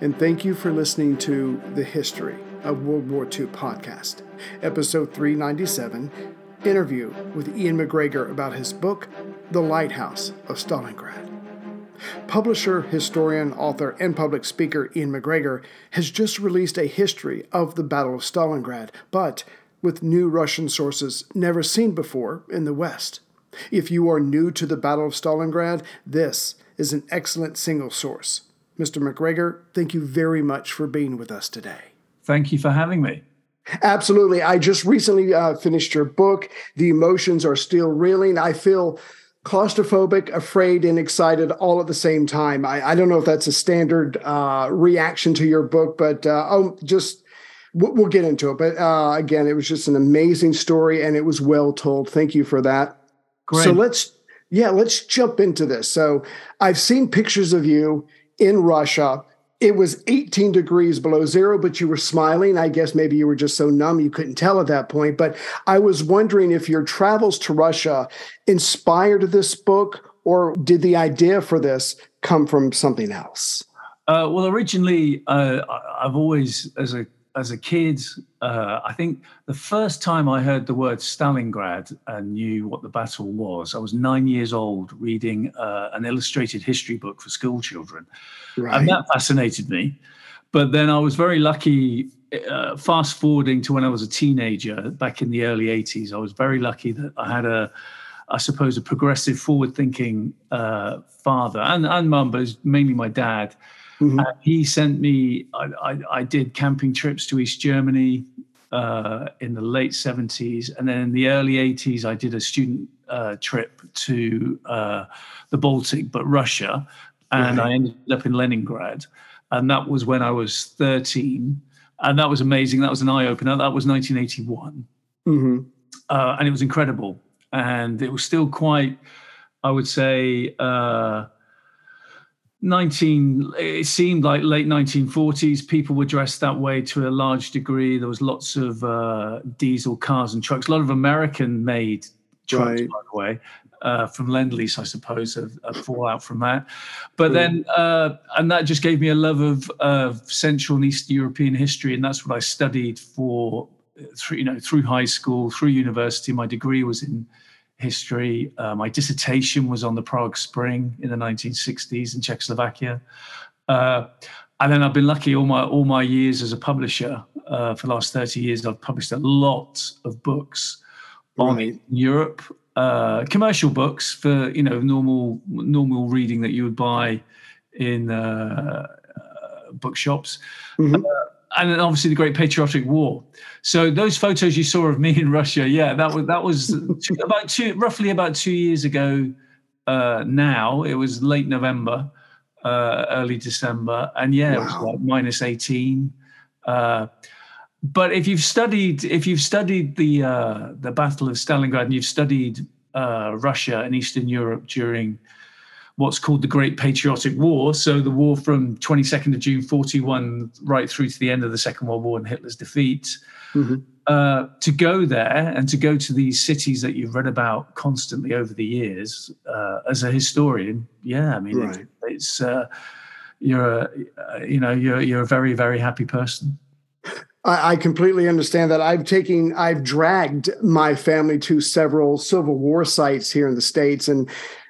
and thank you for listening to The History of World War II podcast, episode 397 interview with Iain MacGregor about his book, The Lighthouse of Stalingrad. Publisher, historian, author, and public speaker Iain MacGregor has just released a history of the Battle of Stalingrad, but with new Russian sources never seen before in the West. If you are new to the Battle of Stalingrad, this is an excellent single source. Mr. MacGregor, thank you very much for being with us today. Thank you for having me. Absolutely. I just recently uh, finished your book. The emotions are still reeling. I feel claustrophobic, afraid, and excited all at the same time. I, I don't know if that's a standard uh, reaction to your book, but uh, oh, just we'll, we'll get into it. But uh, again, it was just an amazing story, and it was well told. Thank you for that. Great. So let's yeah, let's jump into this. So I've seen pictures of you in Russia. It was 18 degrees below zero, but you were smiling. I guess maybe you were just so numb you couldn't tell at that point. But I was wondering if your travels to Russia inspired this book, or did the idea for this come from something else? Uh, well, originally, uh, I've always, as a as a kid, uh, I think the first time I heard the word Stalingrad and knew what the battle was, I was nine years old reading uh, an illustrated history book for school children. Right. And that fascinated me. But then I was very lucky, uh, fast forwarding to when I was a teenager back in the early 80s, I was very lucky that I had a, I suppose, a progressive, forward thinking uh, father and, and mum, but mainly my dad Mm-hmm. he sent me. I, I, I, did camping trips to East Germany uh, in the late seventies, and then in the early eighties, I did a student uh, trip to uh, the Baltic, but Russia, and I ended up in Leningrad, and that was when I was thirteen, and that was amazing. That was an eye opener. That was nineteen eighty one, mm-hmm. Uh, and it was incredible, and it was still quite, I would say uh, 19 it seemed like late 1940s people were dressed that way to a large degree. There was lots of uh, diesel cars and trucks. A lot of american made trucks right. by the way uh, from lend lease i suppose a, a, fallout from that. But then uh, and that just gave me a love of, of central and eastern european history and that's what i studied for through you know through high school through university. My degree was in history. Uh, my dissertation was on the Prague Spring in the 1960s in Czechoslovakia. Uh, and then I've been lucky all my all my years as a publisher. Uh, for the last 30 years, I've published a lot of books right. on Europe, uh, commercial books for you know normal normal reading that you would buy in uh, uh, bookshops. Mm-hmm and then obviously the Great Patriotic War. So those photos you saw of me in Russia, yeah, that was that was about two, roughly about two years ago. Uh, now it was late November, uh, early December, and yeah, wow. it was like minus eighteen. Uh, but if you've studied if you've studied the uh, the Battle of Stalingrad and you've studied uh, Russia and Eastern Europe during what's called the Great Patriotic War. So the war from 22nd of June 41 right through to the end of the Second World War and Hitler's defeat. Mm-hmm. Uh, to go there and to go to these cities that you've read about constantly over the years uh, as a historian, yeah, I mean, right. it's, it's uh, you're a, uh, you know you're you're a very very happy person. I, I completely understand that. I've taken, I've dragged my family to several Civil War sites here in the states, and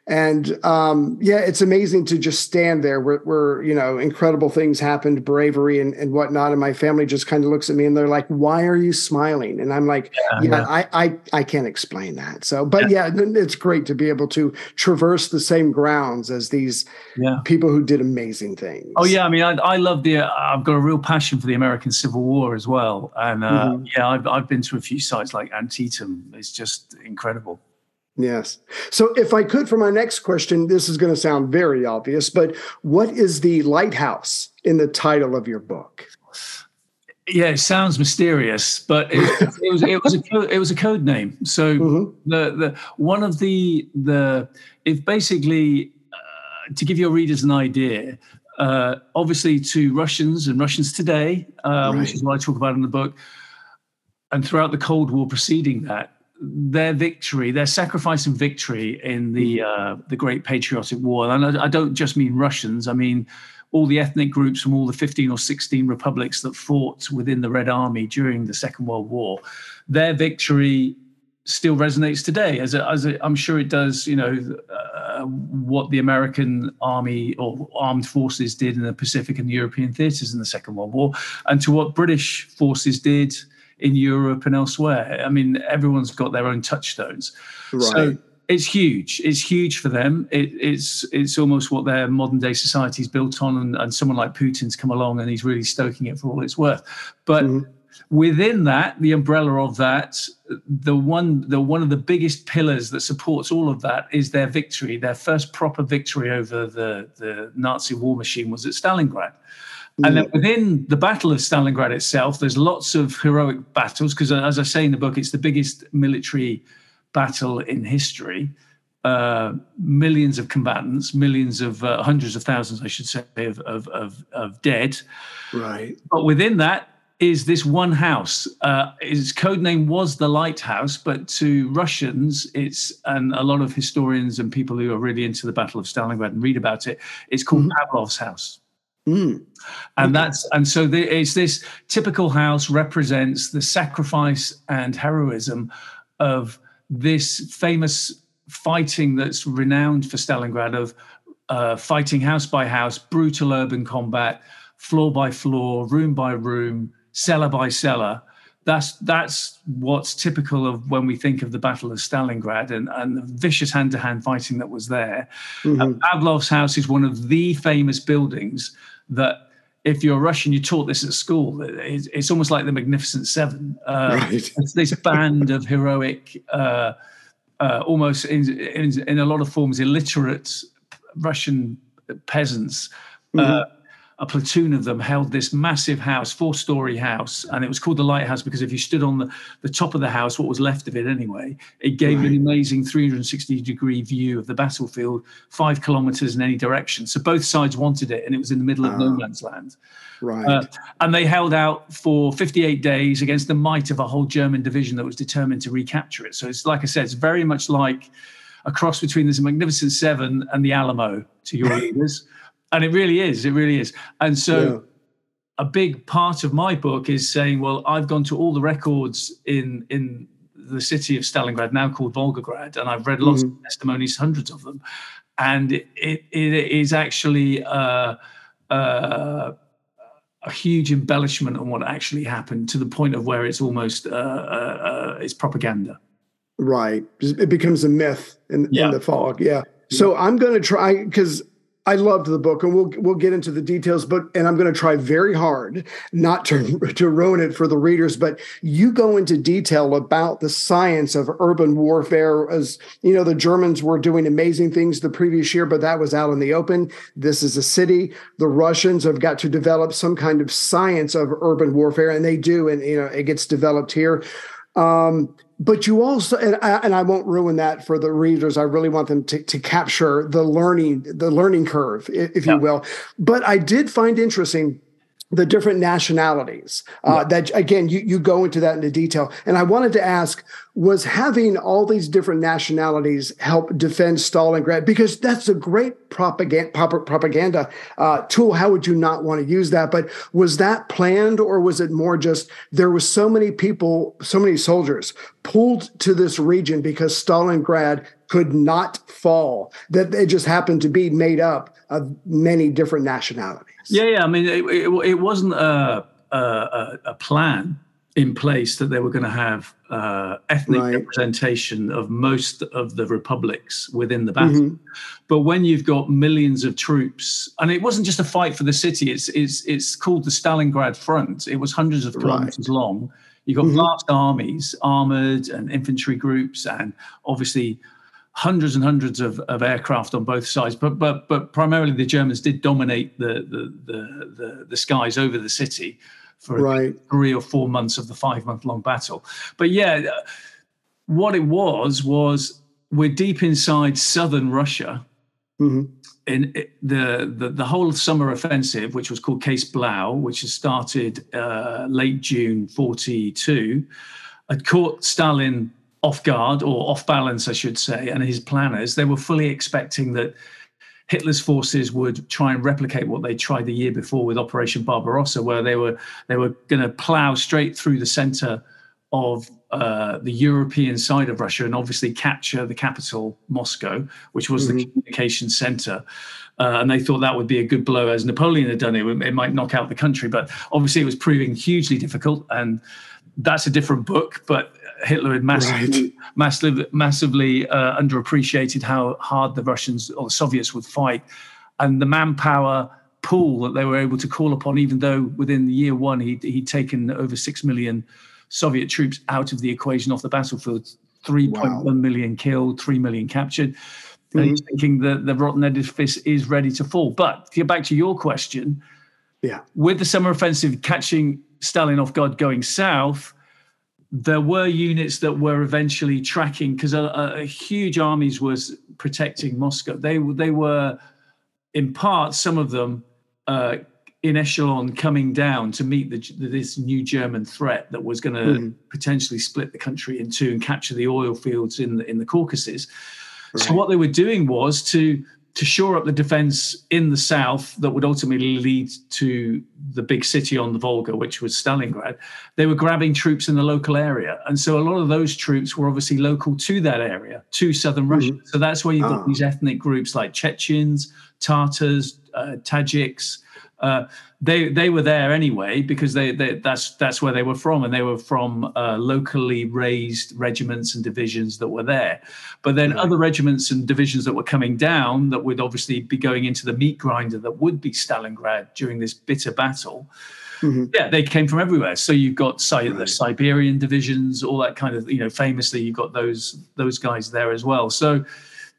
and um, yeah, it's amazing to just stand there where, where, you know incredible things happened, bravery and, and whatnot. And my family just kind of looks at me and they're like, "Why are you smiling?" And I'm like, "Yeah, yeah, yeah. I, I I can't explain that." So, but yeah. yeah. it's great to be able to traverse the same grounds as these people who did amazing things. Oh yeah, I mean, I, I love the. Uh, I've got a real passion for the American Civil War as well, and uh, mm-hmm. yeah, I've I've been to a few sites like Antietam. It's just incredible. Yes. So, if I could, for my next question, this is going to sound very obvious, but what is the lighthouse in the title of your book? Yeah, it sounds mysterious, but it, it was it was a code, it was a code name. So mm-hmm. the the one of the the if basically uh, to give your readers an idea, uh, obviously to Russians and Russians today, uh, right. which is what I talk about in the book, and throughout the Cold War preceding that, their victory, their sacrifice and victory in the mm-hmm. uh, the Great Patriotic War, and I, I, don't just mean Russians. I mean all the ethnic groups from all the 15 or 16 republics that fought within the Red Army during the Second World War. Their victory still resonates today, as, a, as a, I'm sure it does. You know uh, what the American Army or armed forces did in the Pacific and the European theatres in the Second World War, and to what British forces did in Europe and elsewhere. I mean, everyone's got their own touchstones. Right. So it's huge. It's huge for them. It, it's it's almost what their modern day society is built on, and, and, someone like Putin's come along and he's really stoking it for all it's worth. But mm-hmm. within that, the umbrella of that, the one the one of the biggest pillars that supports all of that is their victory. Their first proper victory over the the Nazi war machine was at Stalingrad. And then within the Battle of Stalingrad itself, there's lots of heroic battles because, uh, as I say in the book, it's the biggest military battle in history. Uh, millions of combatants, millions of uh, hundreds of thousands, I should say, of, of, of, of, dead. Right. But within that is this one house. Uh, its code name was the Lighthouse, but to Russians, it's and a lot of historians and people who are really into the Battle of Stalingrad and read about it, it's called mm-hmm. Pavlov's house. Mm. And that's and so the, it's this typical house represents the sacrifice and heroism of this famous fighting that's renowned for Stalingrad of uh, fighting house by house, brutal urban combat, floor by floor, room by room, cellar by cellar. That's that's what's typical of when we think of the Battle of Stalingrad and, and the vicious hand-to-hand fighting that was there. Mm-hmm. Pavlov's house is one of the famous buildings that if you're Russian, you taught this at school. It's, it's almost like the Magnificent Seven. Uh, right. It's this band of heroic, uh, uh, almost in, in, in, a lot of forms, illiterate Russian peasants. Uh, mm-hmm a platoon of them held this massive house, four story house, and it was called the lighthouse because if you stood on the, the top of the house, what was left of it anyway, it gave right. an amazing 360 degree view of the battlefield, five kilometers in any direction. So both sides wanted it, and it was in the middle of no ah. man's land. Right. Uh, and they held out for 58 days against the might of a whole German division that was determined to recapture it. So it's like I said, it's very much like a cross between this Magnificent Seven and the Alamo to your readers and it really is it really is. And so yeah. a big part of my book is saying well i've gone to all the records in in the city of stalingrad now called volgograd and i've read lots mm-hmm. of testimonies hundreds of them. And it, it, it is actually uh, uh, a huge embellishment on what actually happened to the point of where it's almost uh, uh, uh it's propaganda. Right. It becomes a myth in, yeah. in the fog. Yeah. So i'm going to try because I loved the book, and we'll we'll get into the details. But and I'm going to try very hard not to to ruin it for the readers. But you go into detail about the science of urban warfare. As you know, the Germans were doing amazing things the previous year, but that was out in the open. This is a city. The Russians have got to develop some kind of science of urban warfare, and they do, and you know it gets developed here. Um, but you also and I, and I won't ruin that for the readers. I really want them to, to capture the learning the learning curve if you will. But i did find interesting the different nationalities uh, that again you, you go into that into detail. And i wanted to ask was having all these different nationalities help defend stalingrad? Because that's a great propaganda propaganda uh, tool. How would you not want to use that? But was that planned or was it more just there was so many people so many soldiers pulled to this region because stalingrad could not fall that it just happened to be made up of many different nationalities yeah, yeah. I mean, it, it, it wasn't a, a, a, plan in place that they were going to have uh, ethnic right. representation of most of the republics within the battle. Mm-hmm. But when you've got millions of troops, and it wasn't just a fight for the city. It's it's it's called the Stalingrad Front. It was hundreds of kilometers right. long. You've got mm-hmm. vast armies, armored and infantry groups, and obviously hundreds and hundreds of, of aircraft on both sides, but but but primarily the Germans did dominate the the the, the, the skies over the city for right. three or four months of the five month long battle. But yeah, what it was was we're deep inside southern Russia. Mm-hmm. In the, the the whole summer offensive, which was called Case Blau, which has started uh, late June forty two, had caught Stalin off guard or off balance, I should say, and his planners, they were fully expecting that Hitler's forces would try and replicate what they tried the year before with Operation Barbarossa, where they were they were going to plow straight through the center of uh, the European side of Russia and obviously capture the capital, Moscow, which was mm-hmm. the communication center. Uh, and they thought that would be a good blow, as Napoleon had done it. It might knock out the country, but obviously it was proving hugely difficult. And that's a different book. But Hitler had massively, right. massively, massively uh, underappreciated how hard the Russians or the Soviets would fight, and the manpower pool that they were able to call upon. Even though within the year one he'd, he'd taken over six million Soviet troops out of the equation off the battlefield, three point wow. one million killed, three million captured. Mm-hmm. And he's thinking that the rotten edifice is ready to fall. But to get back to your question, yeah, with the summer offensive catching Stalin off guard going south there were units that were eventually tracking because a, a, huge armies was protecting Moscow. They they were, in part, some of them uh, in echelon coming down to meet the, this new German threat that was going to mm. potentially split the country in two and capture the oil fields in the, in the Caucasus. Right. So what they were doing was to to shore up the defense in the south that would ultimately lead to the big city on the Volga, which was Stalingrad, they were grabbing troops in the local area. And so a lot of those troops were obviously local to that area, to southern mm-hmm. Russia. So that's where you've got oh. these ethnic groups like Chechens, Tatars, uh, Tajiks, uh, they they were there anyway because they, they, that's that's where they were from. And they were from uh, locally raised regiments and divisions that were there. But then other regiments and divisions that were coming down that would obviously be going into the meat grinder that would be Stalingrad during this bitter battle. Mm-hmm. yeah they came from everywhere. So you've got right. the Siberian divisions all that kind of you know famously you've got those those guys there as well. So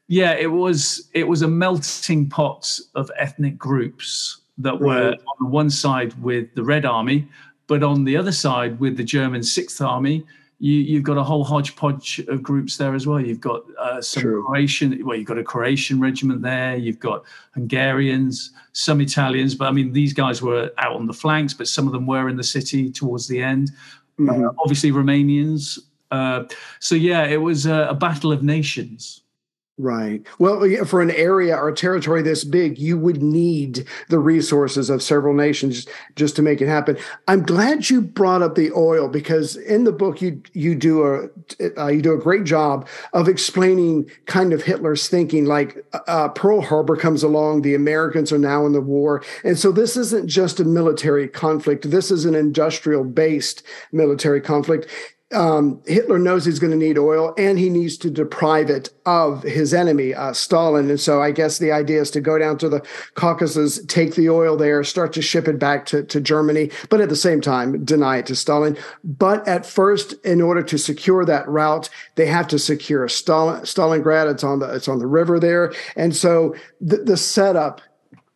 yeah it was it was a melting pot of ethnic groups that were on the one side with the Red Army, but on the other side with the German Sixth Army, you, have got a whole hodgepodge of groups there as well. You've got uh, some True. Croatian, well, you've got a Croatian regiment there. You've got Hungarians, some Italians, but I mean, these guys were out on the flanks, but some of them were in the city towards the end. Mm-hmm. Uh, obviously, Romanians. Uh, so yeah, it was a, a battle of nations. Right. Well, for an area or territory this big, you would need the resources of several nations just to make it happen. I'm glad you brought up the oil because in the book you you do a uh, you do a great job of explaining kind of Hitler's thinking. Like uh, Pearl Harbor comes along, the Americans are now in the war, and so this isn't just a military conflict. This is an industrial based military conflict um, Hitler knows he's going to need oil and he needs to deprive it of his enemy, uh, Stalin. And so I guess the idea is to go down to the Caucasus, take the oil there, start to ship it back to, to Germany, but at the same time, deny it to Stalin. But at first, in order to secure that route, they have to secure Stalin, Stalingrad. It's on the, it's on the river there. And so the, the setup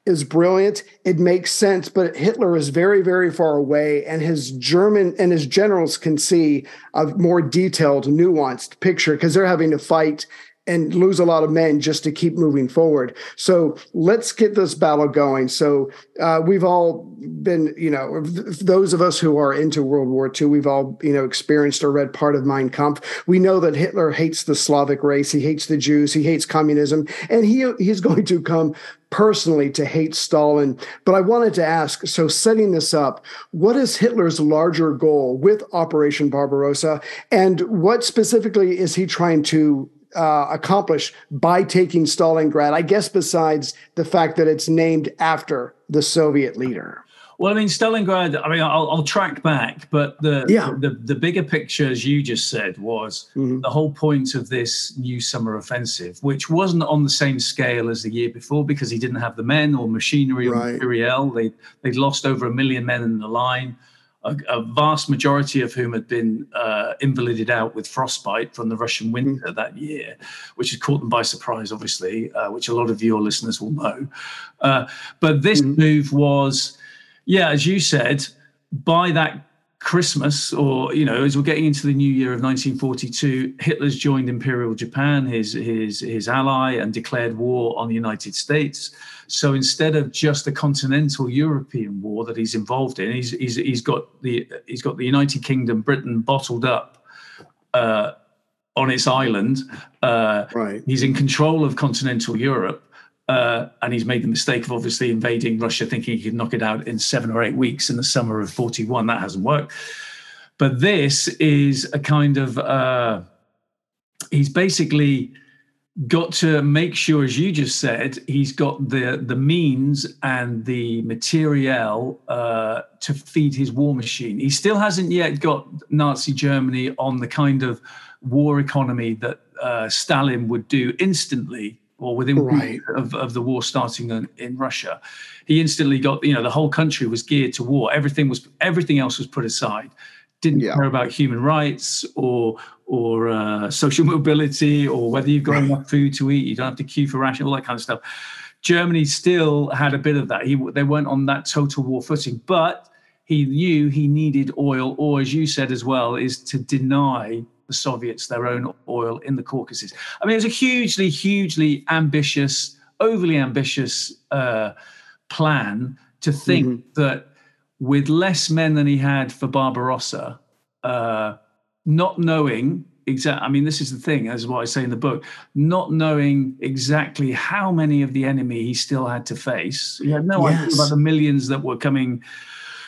is brilliant. It makes sense, but Hitler is very, very far away, and his German and his generals can see a more detailed, nuanced picture because they're having to fight and lose a lot of men just to keep moving forward. So let's get this battle going. So uh, we've all been, you know, those of us who are into World War II, we've all, you know, experienced or read part of Mein Kampf. We know that Hitler hates the Slavic race, he hates the Jews, he hates communism, and he he's going to come personally to hate Stalin. But I wanted to ask so, setting this up, what is Hitler's larger goal with Operation Barbarossa? And what specifically is he trying to uh, accomplish by taking Stalingrad? I guess besides the fact that it's named after the Soviet leader. Well, I mean, Stalingrad. I mean, I'll, I'll track back, but the, yeah. the the bigger picture, as you just said, was mm-hmm. the whole point of this new summer offensive, which wasn't on the same scale as the year before because he didn't have the men or machinery right. or materiel. They they lost over a million men in the line a, a, vast majority of whom had been uh, invalided out with frostbite from the Russian winter mm. that year, which had caught them by surprise, obviously, uh, which a lot of your listeners will know. Uh, but this mm. move was, yeah, as you said, by that Christmas, or you know, as we're getting into the new year of 1942, Hitler's joined Imperial Japan, his his his ally, and declared war on the United States. So instead of just a continental European war that he's involved in, he's he's he's got the he's got the United Kingdom, Britain bottled up. Uh, on its island, uh, right. he's in control of continental Europe, uh, and he's made the mistake of obviously invading Russia, thinking he could knock it out in seven or eight weeks in the summer of 41. That hasn't worked. But this is a kind of, uh, he's basically got to make sure, as you just said, he's got the, the means and the materiel uh, to feed his war machine. He still hasn't yet got Nazi Germany on the kind of war economy that uh, Stalin would do instantly or within right. of, of the war starting in, in, Russia, he instantly got you know the whole country was geared to war. Everything was everything else was put aside. Didn't yeah. care about human rights or or uh, social mobility or whether you've got right. enough food to eat. You don't have to queue for ration, all that kind of stuff. Germany still had a bit of that. He, they weren't on that total war footing, but he knew he needed oil, or as you said as well, is to deny the Soviets their own oil in the Caucasus. I mean, it was a hugely, hugely ambitious, overly ambitious uh, plan to think mm-hmm. that with less men than he had for Barbarossa, uh, not knowing exactly, I mean, this is the thing, as what I say in the book, not knowing exactly how many of the enemy he still had to face. He had no yes. idea about the millions that were coming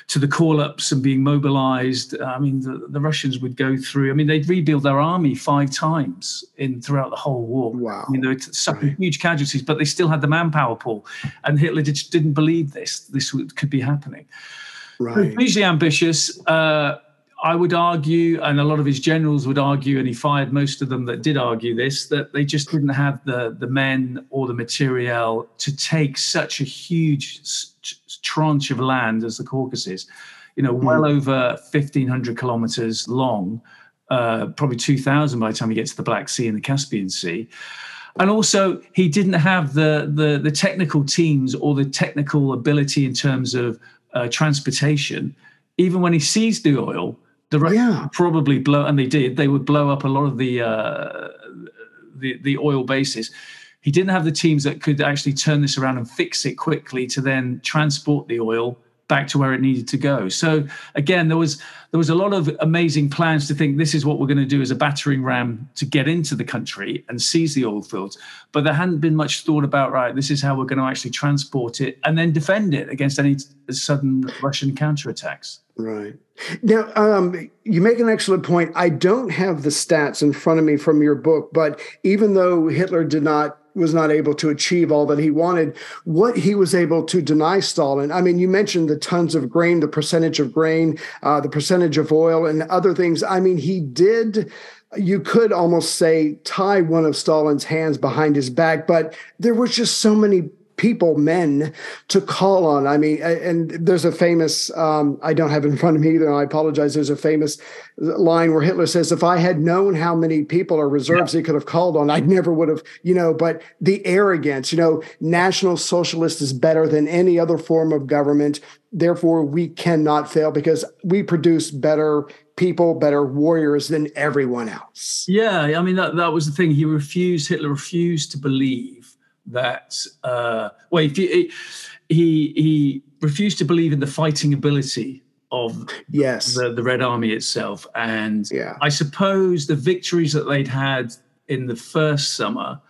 to the call ups and being mobilized. I mean, the, the, Russians would go through, I mean, they'd rebuild their army five times in throughout the whole war. Wow. I mean, they were suffering right. huge casualties, but they still had the manpower pool. And Hitler just didn't believe this, this could be happening. Right. Hugely ambitious. Uh, I would argue, and a lot of his generals would argue, and he fired most of them that did argue this, that they just didn't have the the men or the material to take such a huge tranche of land as the Caucasus. You know, well mm. over fifteen hundred kilometers long, uh, probably two thousand by the time he gets to the Black Sea and the Caspian Sea. And also, he didn't have the the, the technical teams or the technical ability in terms of uh, transportation. Even when he seized the oil, the yeah. probably blow, and they did. They would blow up a lot of the uh, the the oil bases. He didn't have the teams that could actually turn this around and fix it quickly to then transport the oil back to where it needed to go. So again, there was there was a lot of amazing plans to think this is what we're going to do as a battering ram to get into the country and seize the oil fields. But there hadn't been much thought about right. This is how we're going to actually transport it and then defend it against any sudden Russian counterattacks. Right. Now, um, you make an excellent point. I don't have the stats in front of me from your book, but even though Hitler did not was not able to achieve all that he wanted, what he was able to deny Stalin. I mean, you mentioned the tons of grain, the percentage of grain, uh, the percentage of oil, and other things. I mean, he did. You could almost say tie one of Stalin's hands behind his back, but there was just so many people, men, to call on. I mean, and there's a famous, um, I don't have in front of me either, I apologize. There's a famous line where Hitler says, if I had known how many people or reserves yeah. he could have called on, I never would have, you know, but the arrogance, you know, National Socialist is better than any other form of government. Therefore, we cannot fail because we produce better people, better warriors than everyone else. Yeah, I mean, that, that was the thing. He refused, Hitler refused to believe that uh, well, he, he he refused to believe in the fighting ability of yes the, the Red Army itself, and yeah. I suppose the victories that they'd had in the first summer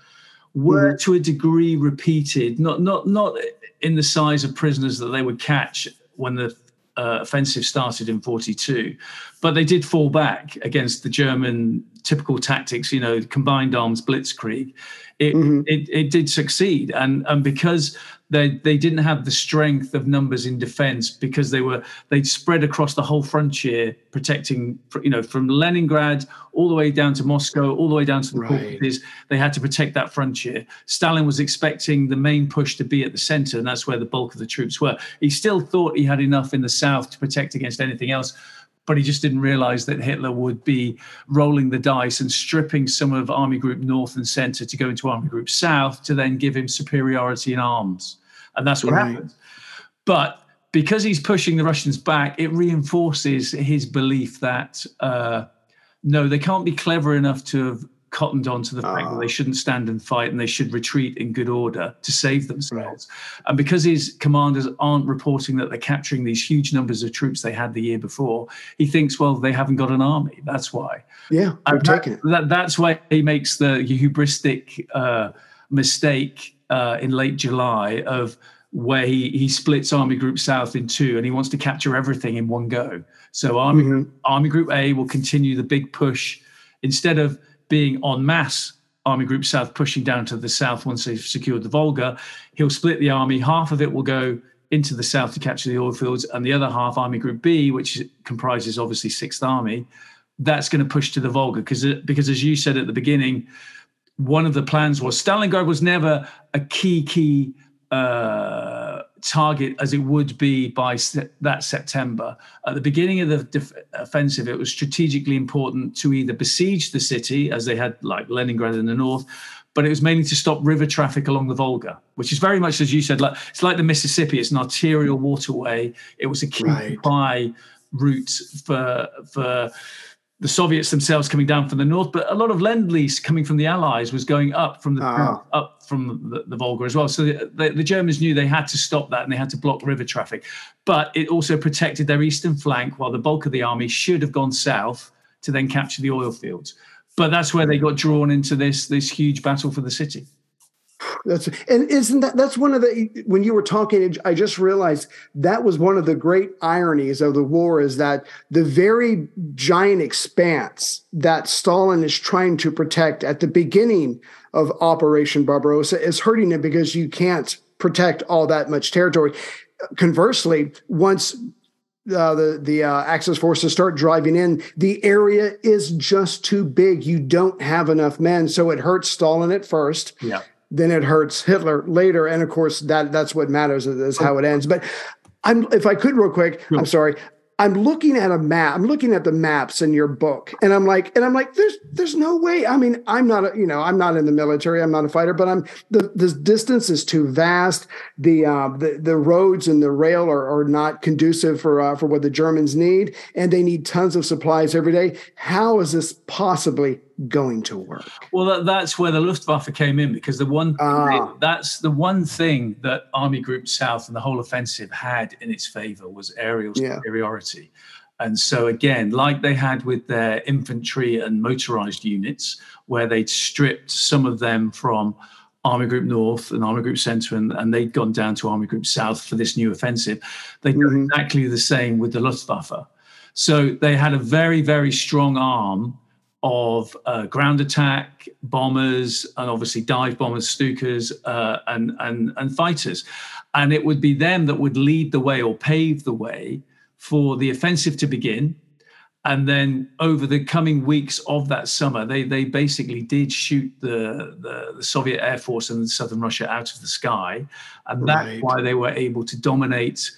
were mm-hmm. to a degree repeated, not not not in the size of prisoners that they would catch when the uh, offensive started in 42 but they did fall back against the german typical tactics you know combined arms blitzkrieg it, mm-hmm. it, it did succeed. And, and because they, they didn't have the strength of numbers in defense because they were they'd spread across the whole frontier protecting you know from leningrad all the way down to moscow all the way down to the right. they had to protect that frontier stalin was expecting the main push to be at the center and that's where the bulk of the troops were he still thought he had enough in the south to protect against anything else but he just didn't realize that Hitler would be rolling the dice and stripping some of Army Group North and Center to go into Army Group South to then give him superiority in arms. And that's what right. happened. But because he's pushing the Russians back, it reinforces his belief that uh, no, they can't be clever enough to have cottoned on to the fact that they ah. shouldn't stand and fight and they should retreat in good order to save themselves. Right. And because his commanders aren't reporting that they're capturing these huge numbers of troops they had the year before, he thinks, well, they haven't got an army. That's why. Yeah, I'm taking it. That, that's why he makes the hubristic uh, mistake uh, in late July of where he, he splits Army Group South in two and he wants to capture everything in one go. So Army, mm-hmm. Army Group A will continue the big push instead of being en masse Army Group South pushing down to the south once they've secured the Volga. He'll split the army. Half of it will go into the south to capture the oil fields, and the other half, Army Group B, which comprises obviously Sixth Army, that's going to push to the Volga because because as you said at the beginning, one of the plans was Stalingrad was never a key key. Uh, target as it would be by se- that September. At the beginning of the def- offensive, it was strategically important to either besiege the city, as they had like Leningrad in the north, but it was mainly to stop river traffic along the Volga, which is very much as you said, like it's like the Mississippi. It's an arterial waterway. It was a key right. supply route for for the Soviets themselves coming down from the north, but a lot of lend lease coming from the Allies was going up from the ah. up from the, the, Volga as well. So the, the, the, Germans knew they had to stop that and they had to block river traffic. But it also protected their eastern flank, while the bulk of the army should have gone south to then capture the oil fields. But that's where they got drawn into this this huge battle for the city. That's and isn't that that's one of the when you were talking, I just realized that was one of the great ironies of the war is that the very giant expanse that Stalin is trying to protect at the beginning of Operation Barbarossa is hurting him because you can't protect all that much territory. Conversely, once uh, the the uh, Axis forces start driving in, the area is just too big. You don't have enough men, so it hurts Stalin at first. Yeah then it hurts Hitler later. And of course, that that's what matters is, how it ends. But I'm if I could real quick, I'm sorry. I'm looking at a map. I'm looking at the maps in your book, and I'm like, and I'm like, there's there's no way. I mean, I'm not a, you know, I'm not in the military. I'm not a fighter, but I'm the the distance is too vast. The uh, the the roads and the rail are, are not conducive for uh, for what the Germans need, and they need tons of supplies every day. How is this possibly going to work? Well, that, that's where the Luftwaffe came in because the one ah. that's the one thing that Army Group South and the whole offensive had in its favor was aerial yeah. superiority. And so, again, like they had with their infantry and motorized units, where they'd stripped some of them from Army Group North and Army Group Centre, and, and they'd gone down to Army Group South for this new offensive, they did mm-hmm. exactly the same with the Luftwaffe. So they had a very, very strong arm of uh, ground attack bombers and obviously dive bombers, Stukas, uh, and, and, and fighters. And it would be them that would lead the way or pave the way for the offensive to begin and then over the coming weeks of that summer, they they basically did shoot the the, the Soviet Air Force in southern Russia out of the sky, and right. that's why they were able to dominate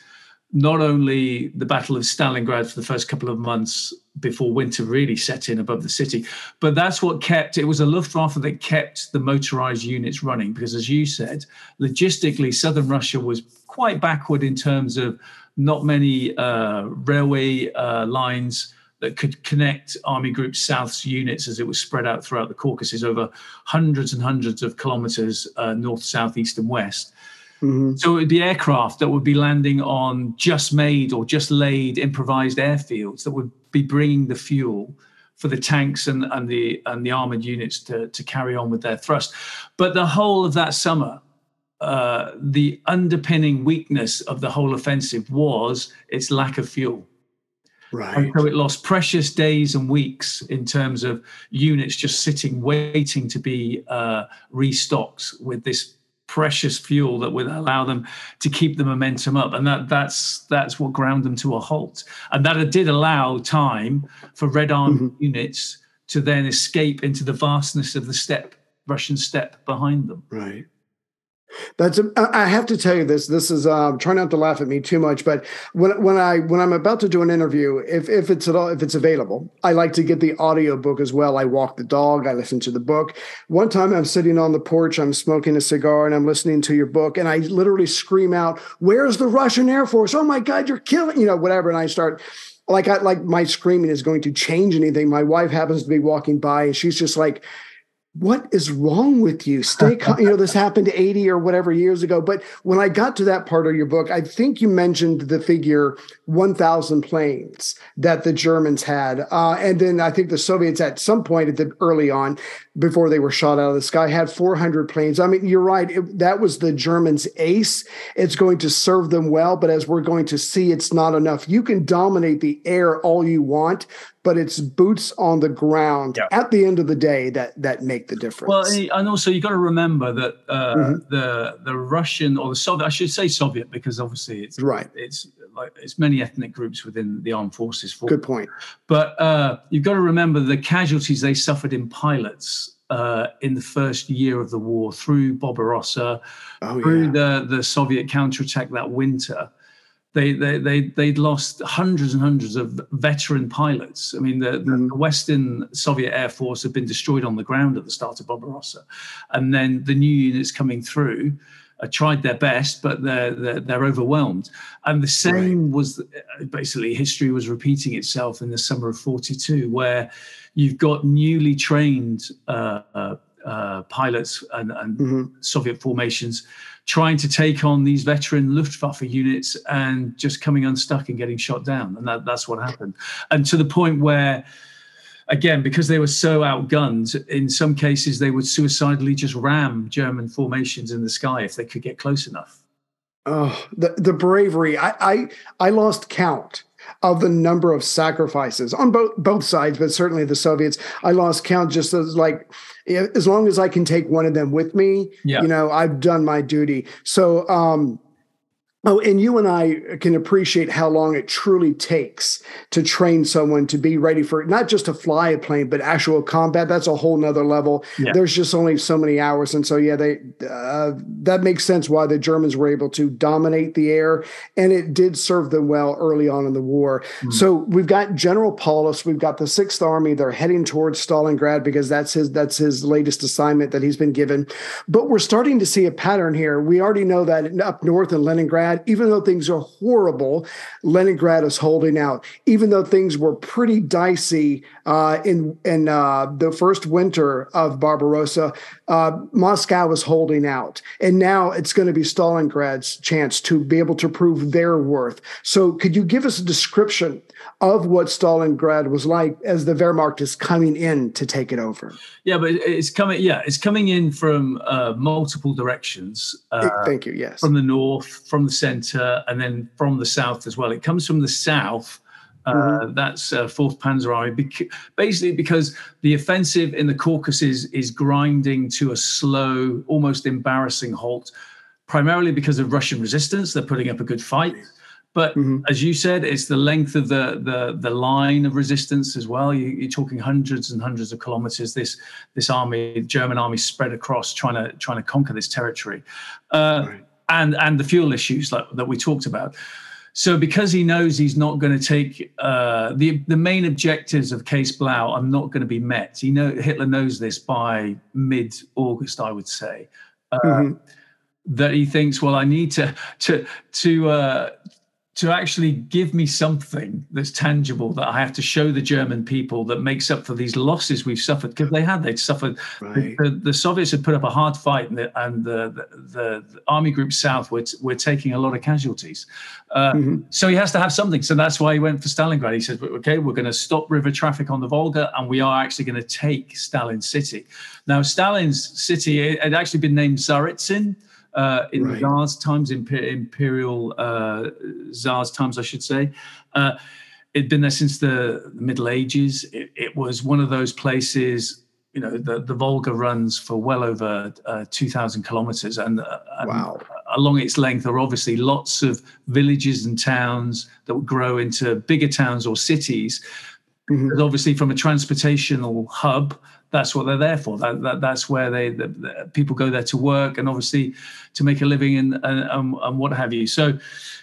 not only the Battle of Stalingrad for the first couple of months before winter really set in above the city, but that's what kept it was a Luftwaffe that kept the motorized units running because, as you said, logistically, southern Russia was quite backward in terms of not many uh, railway uh, lines that could connect Army Group South's units as it was spread out throughout the Caucasus over hundreds and hundreds of kilometers uh, north, south, east, and west. Mm-hmm. So it would be aircraft that would be landing on just made or just laid improvised airfields that would be bringing the fuel for the tanks and, and the and the armored units to, to carry on with their thrust. But the whole of that summer, uh, the underpinning weakness of the whole offensive was its lack of fuel. Right. And so it lost precious days and weeks in terms of units just sitting waiting to be uh, restocked with this precious fuel that would allow them to keep the momentum up. And that that's that's what ground them to a halt. And that it did allow time for red armed mm-hmm. units to then escape into the vastness of the steppe russian steppe behind them. Right that's a, I have to tell you this. This is um, try not to laugh at me too much, but when when I when I'm about to do an interview, if if it's at all if it's available, I like to get the audio book as well. I walk the dog, I listen to the book. One time I'm sitting on the porch, I'm smoking a cigar, and I'm listening to your book, and I literally scream out, "Where's the Russian Air Force? Oh my God, you're killing!" You know, whatever, and I start like I like my screaming is going to change anything. My wife happens to be walking by, and she's just like what is wrong with you? Stay calm. you know, this happened 80 or whatever years ago. But when I got to that part of your book, I think you mentioned the figure 1,000 planes that the Germans had. Uh, and then I think the Soviets at some point at the early on, before they were shot out of the sky, had 400 planes. I mean, you're right. It, that was the Germans' ace. It's going to serve them well. But as we're going to see, it's not enough. You can dominate the air all you want, but it's boots on the ground yeah. at the end of the day that that make the difference. Well, and also you've got to remember that uh, mm-hmm. the the Russian or the Soviet, I should say Soviet, because obviously it's right. It's like it's many ethnic groups within the armed forces. For Good point. But uh, you've got to remember the casualties they suffered in pilots. Uh, in the first year of the war, through Barbarossa, oh, through yeah. the, the Soviet counterattack that winter, they they they they'd lost hundreds and hundreds of veteran pilots. I mean, the, mm. the, Western Soviet Air Force had been destroyed on the ground at the start of Barbarossa, and then the new units coming through. Uh, tried their best, but they're, they're, they're overwhelmed. And the same right. was uh, basically history was repeating itself in the summer of '42, where you've got newly trained uh, uh, uh pilots and, and mm-hmm. Soviet formations trying to take on these veteran Luftwaffe units and just coming unstuck and getting shot down. And that, that's what happened. And to the point where, again, because they were so outgunned, in some cases they would suicidally just ram German formations in the sky if they could get close enough. Oh, the, the bravery. I, I I lost count of the number of sacrifices on both both sides, but certainly the Soviets. I lost count just as like as long as I can take one of them with me, yeah. you know, I've done my duty. So um Oh, and you and I can appreciate how long it truly takes to train someone to be ready for not just to fly a plane, but actual combat. That's a whole nother level. Yeah. There's just only so many hours, and so yeah, they uh, that makes sense why the Germans were able to dominate the air, and it did serve them well early on in the war. Mm. So we've got General Paulus, we've got the Sixth Army. They're heading towards Stalingrad because that's his that's his latest assignment that he's been given. But we're starting to see a pattern here. We already know that up north in Leningrad even though things are horrible, Leningrad is holding out. Even though things were pretty dicey uh, in in uh, the first winter of Barbarossa, uh, Moscow was holding out, and now it's going to be Stalingrad's chance to be able to prove their worth. So, could you give us a description of what Stalingrad was like as the Wehrmacht is coming in to take it over? Yeah, but it's coming. Yeah, it's coming in from uh, multiple directions. Uh, Thank you. Yes, from the north, from the centre, and then from the south as well. It comes from the south mm-hmm. Uh, that's uh, Fourth Panzer Army. basically, because the offensive in the Caucasus is grinding to a slow, almost embarrassing halt, primarily because of Russian resistance. They're putting up a good fight, But mm-hmm. as you said, it's the length of the the the line of resistance as well. You, are talking hundreds and hundreds of kilometers. This this army, German army, spread across trying to trying to conquer this territory, uh, right. and and the fuel issues like, that we talked about. So because he knows he's not going to take uh, the the main objectives of Case Blau are not going to be met. He know Hitler knows this by mid August, I would say. Uh, mm-hmm. That he thinks, well, I need to to to uh, to actually give me something that's tangible that I have to show the German people that makes up for these losses we've suffered because they had they'd suffered. Right. The, the, Soviets had put up a hard fight, and the, and the, the, the army group south were, were taking a lot of casualties. Uh, mm-hmm. So he has to have something. So that's why he went for Stalingrad. He said, "Okay, we're going to stop river traffic on the Volga, and we are actually going to take Stalin City." Now, Stalin's city had actually been named Tsaritsyn uh, in right. Tsar's times, imperial uh, Tsar's times, I should say. Uh, it'd been there since the Middle Ages. It, it, was one of those places. You know, the, the Volga runs for well over uh, 2,000 kilometers, and, uh, and wow. along its length are obviously lots of villages and towns that would grow into bigger towns or cities. Mm-hmm. Obviously, from a transportational hub, that's what they're there for. That, that that's where they the, the people go there to work and obviously to make a living and, and, um, and what have you. So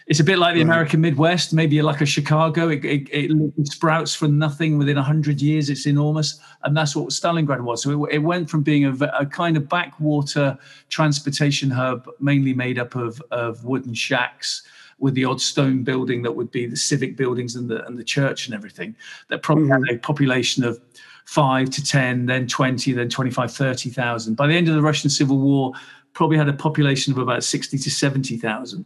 it's a bit like the American Midwest. Maybe like a Chicago. It, it, it sprouts from nothing within hundred years. It's enormous, and that's what Stalingrad was. So it, it went from being a, a, kind of backwater transportation hub, mainly made up of of wooden shacks with the odd stone building that would be the civic buildings and the and the church and everything. That probably mm-hmm. had a population of five to 10, then 20, then 25, 30,000. By the end of the Russian Civil War, probably had a population of about 60 to 70,000.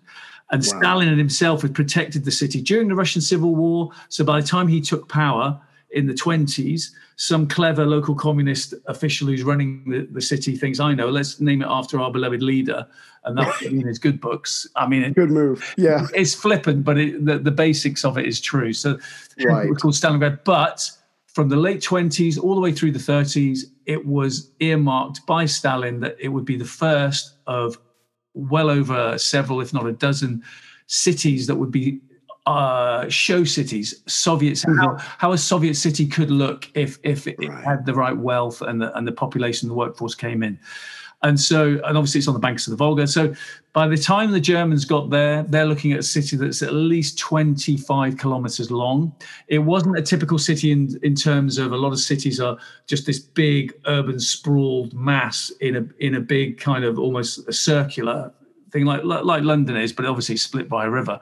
And wow. Stalin himself had protected the city during the Russian Civil War. So by the time he took power in the 20s, some clever local communist official who's running the, the city thinks, I know, let's name it after our beloved leader. And that's in his good books. I mean, good move. Yeah. It's flippant, but it, the, the basics of it is true. So right. it's called Stalingrad. But from the late 20s all the way through the 30s, it was earmarked by Stalin that it would be the first of well over several, if not a dozen, cities that would be uh, show cities, Soviets, mm-hmm. how, how a Soviet city could look if if it, right. had the right wealth and the and the population, the workforce came in. And so, and obviously it's on the banks of the Volga. So by the time the Germans got there, they're looking at a city that's at least 25 kilometers long. It wasn't a typical city in, in terms of a lot of cities are just this big urban sprawled mass in a in a big kind of almost a circular thing like like London is, but obviously split by a river.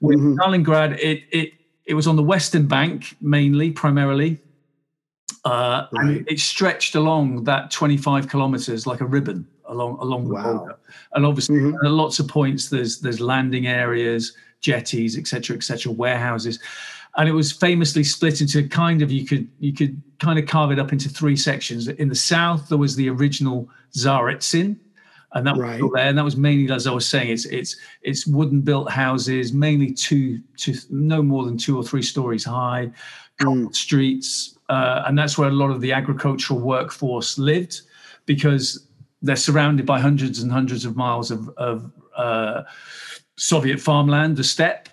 With mm-hmm. Stalingrad, it it it was on the western bank mainly, primarily, uh, right. and it stretched along that 25 kilometers like a ribbon along along the wow. Volga. And obviously, mm-hmm. at lots of points, there's there's landing areas, jetties, etc., etc., warehouses, and it was famously split into kind of you could you could kind of carve it up into three sections. In the south, there was the original Tsaritsyn, and that right. was there, and that was mainly, as I was saying, it's it's it's wooden built houses, mainly two to no more than two or three stories high, mm. streets, uh, and that's where a lot of the agricultural workforce lived, because they're surrounded by hundreds and hundreds of miles of, of uh, Soviet farmland, the steppe.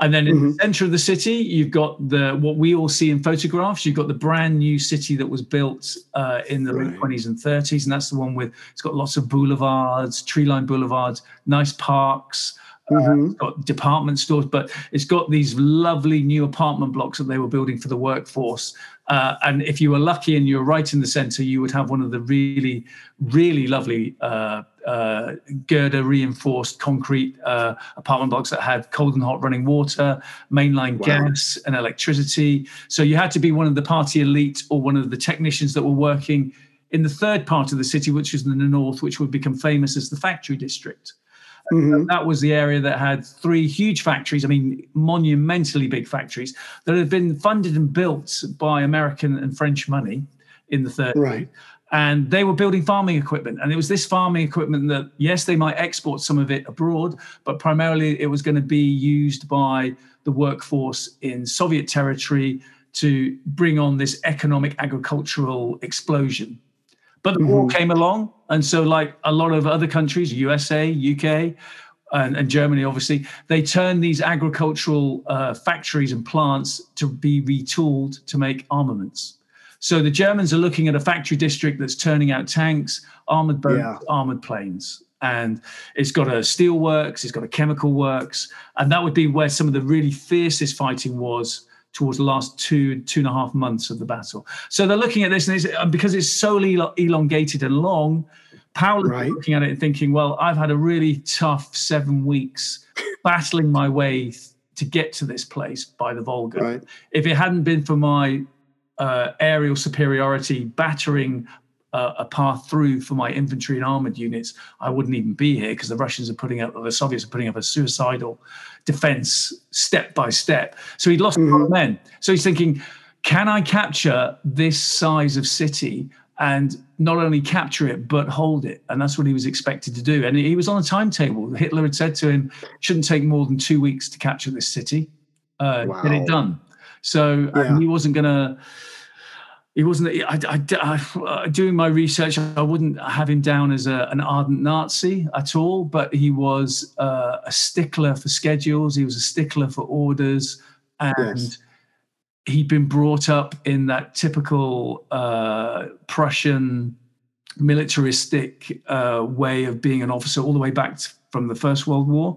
And then in mm-hmm. the center of the city, you've got the what we all see in photographs. You've got the brand new city that was built uh, in the right. late 20s and 30s, and that's the one with it's got lots of boulevards, tree-lined boulevards, nice parks, Mm-hmm. Uh, it's got department stores, but it's got these lovely new apartment blocks that they were building for the workforce. Uh, and if you were lucky and you were right in the center, you would have one of the really, really lovely uh, uh, girder reinforced concrete uh, apartment blocks that had cold and hot running water, mainline wow. gas, and electricity. So you had to be one of the party elite or one of the technicians that were working in the third part of the city, which is in the north, which would become famous as the factory district. Mm-hmm. That was the area that had three huge factories, I mean, monumentally big factories that had been funded and built by American and French money in the 30s. Right. And they were building farming equipment. And it was this farming equipment that, yes, they might export some of it abroad, but primarily it was going to be used by the workforce in Soviet territory to bring on this economic agricultural explosion but the mm-hmm. war came along, and so like a lot of other countries, USA, UK, and, and Germany, obviously, they turned these agricultural uh, factories and plants to be retooled to make armaments. So the Germans are looking at a factory district that's turning out tanks, armored boats, yeah. armored planes. And it's got a steel works, it's got a chemical works. And that would be where some of the really fiercest fighting was towards the last two, two and a half months of the battle. So they're looking at this, and, it's, because it's so elongated and long, Paulus is right. looking at it and thinking, well, I've had a really tough seven weeks battling my way to get to this place by the Volga. Right. If it hadn't been for my uh, aerial superiority battering uh, a path through for my infantry and armored units, I wouldn't even be here because the Russians are putting up, the Soviets are putting up a suicidal defense step by step. So he'd lost mm-hmm. men. So he's thinking, can I capture this size of city and not only capture it but hold it? And that's what he was expected to do. And he was on a timetable. Hitler had said to him, shouldn't take more than two weeks to capture this city. Uh, wow. Get it done. So yeah. he wasn't going to he wasn't. I, I, I, doing my research, I wouldn't have him down as a, an ardent Nazi at all. But he was uh, a stickler for schedules. He was a stickler for orders, and yes. he'd been brought up in that typical uh, Prussian militaristic uh, way of being an officer, all the way back from the First World War,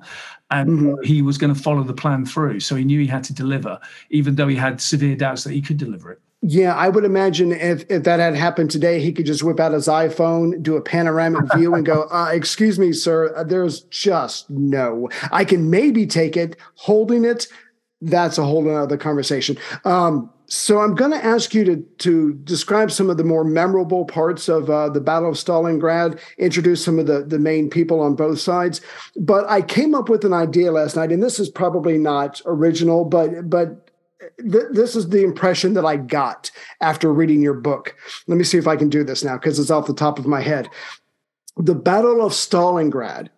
and mm-hmm. he was going to follow the plan through. So he knew he had to deliver, even though he had severe doubts that he could deliver it. Yeah, I would imagine if, if that had happened today, he could just whip out his iPhone, do a panoramic view, and go, uh, "Excuse me, sir, uh, there's just no. I can maybe take it, holding it. That's a whole other conversation." Um, so I'm going to ask you to to describe some of the more memorable parts of uh, the Battle of Stalingrad, introduce some of the the main people on both sides. But I came up with an idea last night, and this is probably not original, but but th- this is the impression that I got after reading your book. Let me see if I can do this now because it's off the top of my head. The Battle of Stalingrad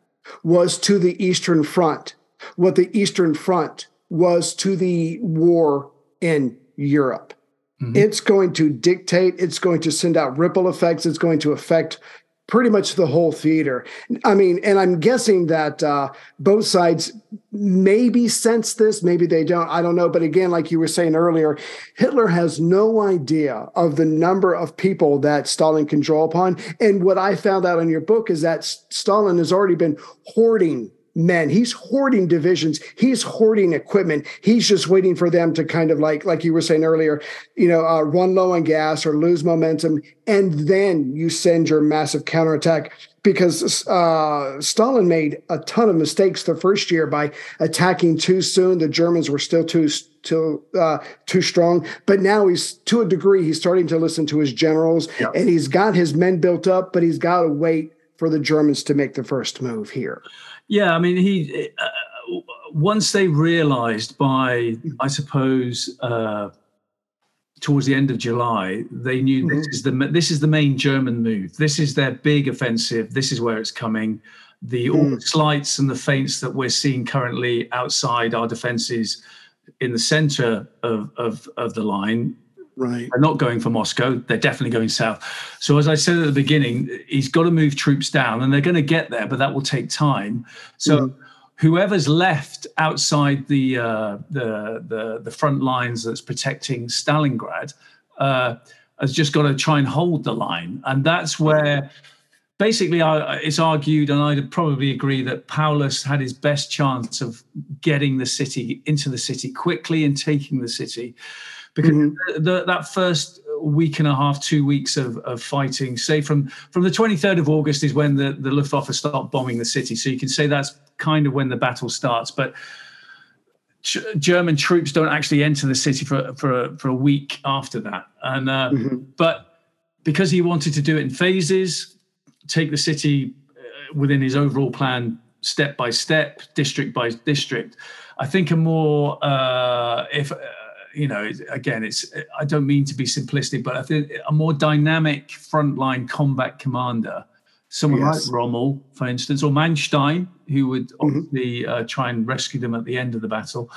was to the Eastern Front what the Eastern Front was to the war in Europe. Mm-hmm. It's going to dictate, it's going to send out ripple effects, it's going to affect pretty much the whole theater. I mean, and I'm guessing that uh, both sides maybe sense this, maybe they don't. I don't know. But again, like you were saying earlier, Hitler has no idea of the number of people that Stalin can draw upon. And what I found out in your book is that Stalin has already been hoarding men. He's hoarding divisions. He's hoarding equipment. He's just waiting for them to kind of like like you were saying earlier you know uh, run low on gas or lose momentum. And then you send your massive counterattack because uh, Stalin made a ton of mistakes the first year by attacking too soon. The Germans were still too too uh, too strong, but now he's to a degree he's starting to listen to his generals, and he's got his men built up, but he's got to wait for the Germans to make the first move here. Yeah, I mean, he uh, once they realised by, I suppose, uh, towards the end of July, they knew mm-hmm. this is the this is the main German move. This is their big offensive. This is where it's coming. The mm. all the slights and the feints that we're seeing currently outside our defences in the centre of, of of the line Right. They're not going for Moscow. They're definitely going south. So, as I said at the beginning, he's got to move troops down, and they're going to get there, but that will take time. So, mm-hmm. whoever's left outside the, uh, the the the front lines that's protecting Stalingrad uh, has just got to try and hold the line, and that's where. Basically, it's argued, and I'd probably agree that Paulus had his best chance of getting the city into the city quickly and taking the city because mm-hmm. the, that first week and a half, two weeks of, of fighting, say from from the 23rd of August is when the, the Luftwaffe start bombing the city. So you can say that's kind of when the battle starts. But Ch- German troops don't actually enter the city for for for a week after that. And uh, mm-hmm. but because he wanted to do it in phases, take the city uh, within his overall plan, step by step, district by district. I think a more uh, if uh, you know, again, it's I don't mean to be simplistic, but I think a more dynamic frontline combat commander, someone yes. like Rommel, for instance, or Manstein, who would mm-hmm. obviously uh, try and rescue them at the end of the battle.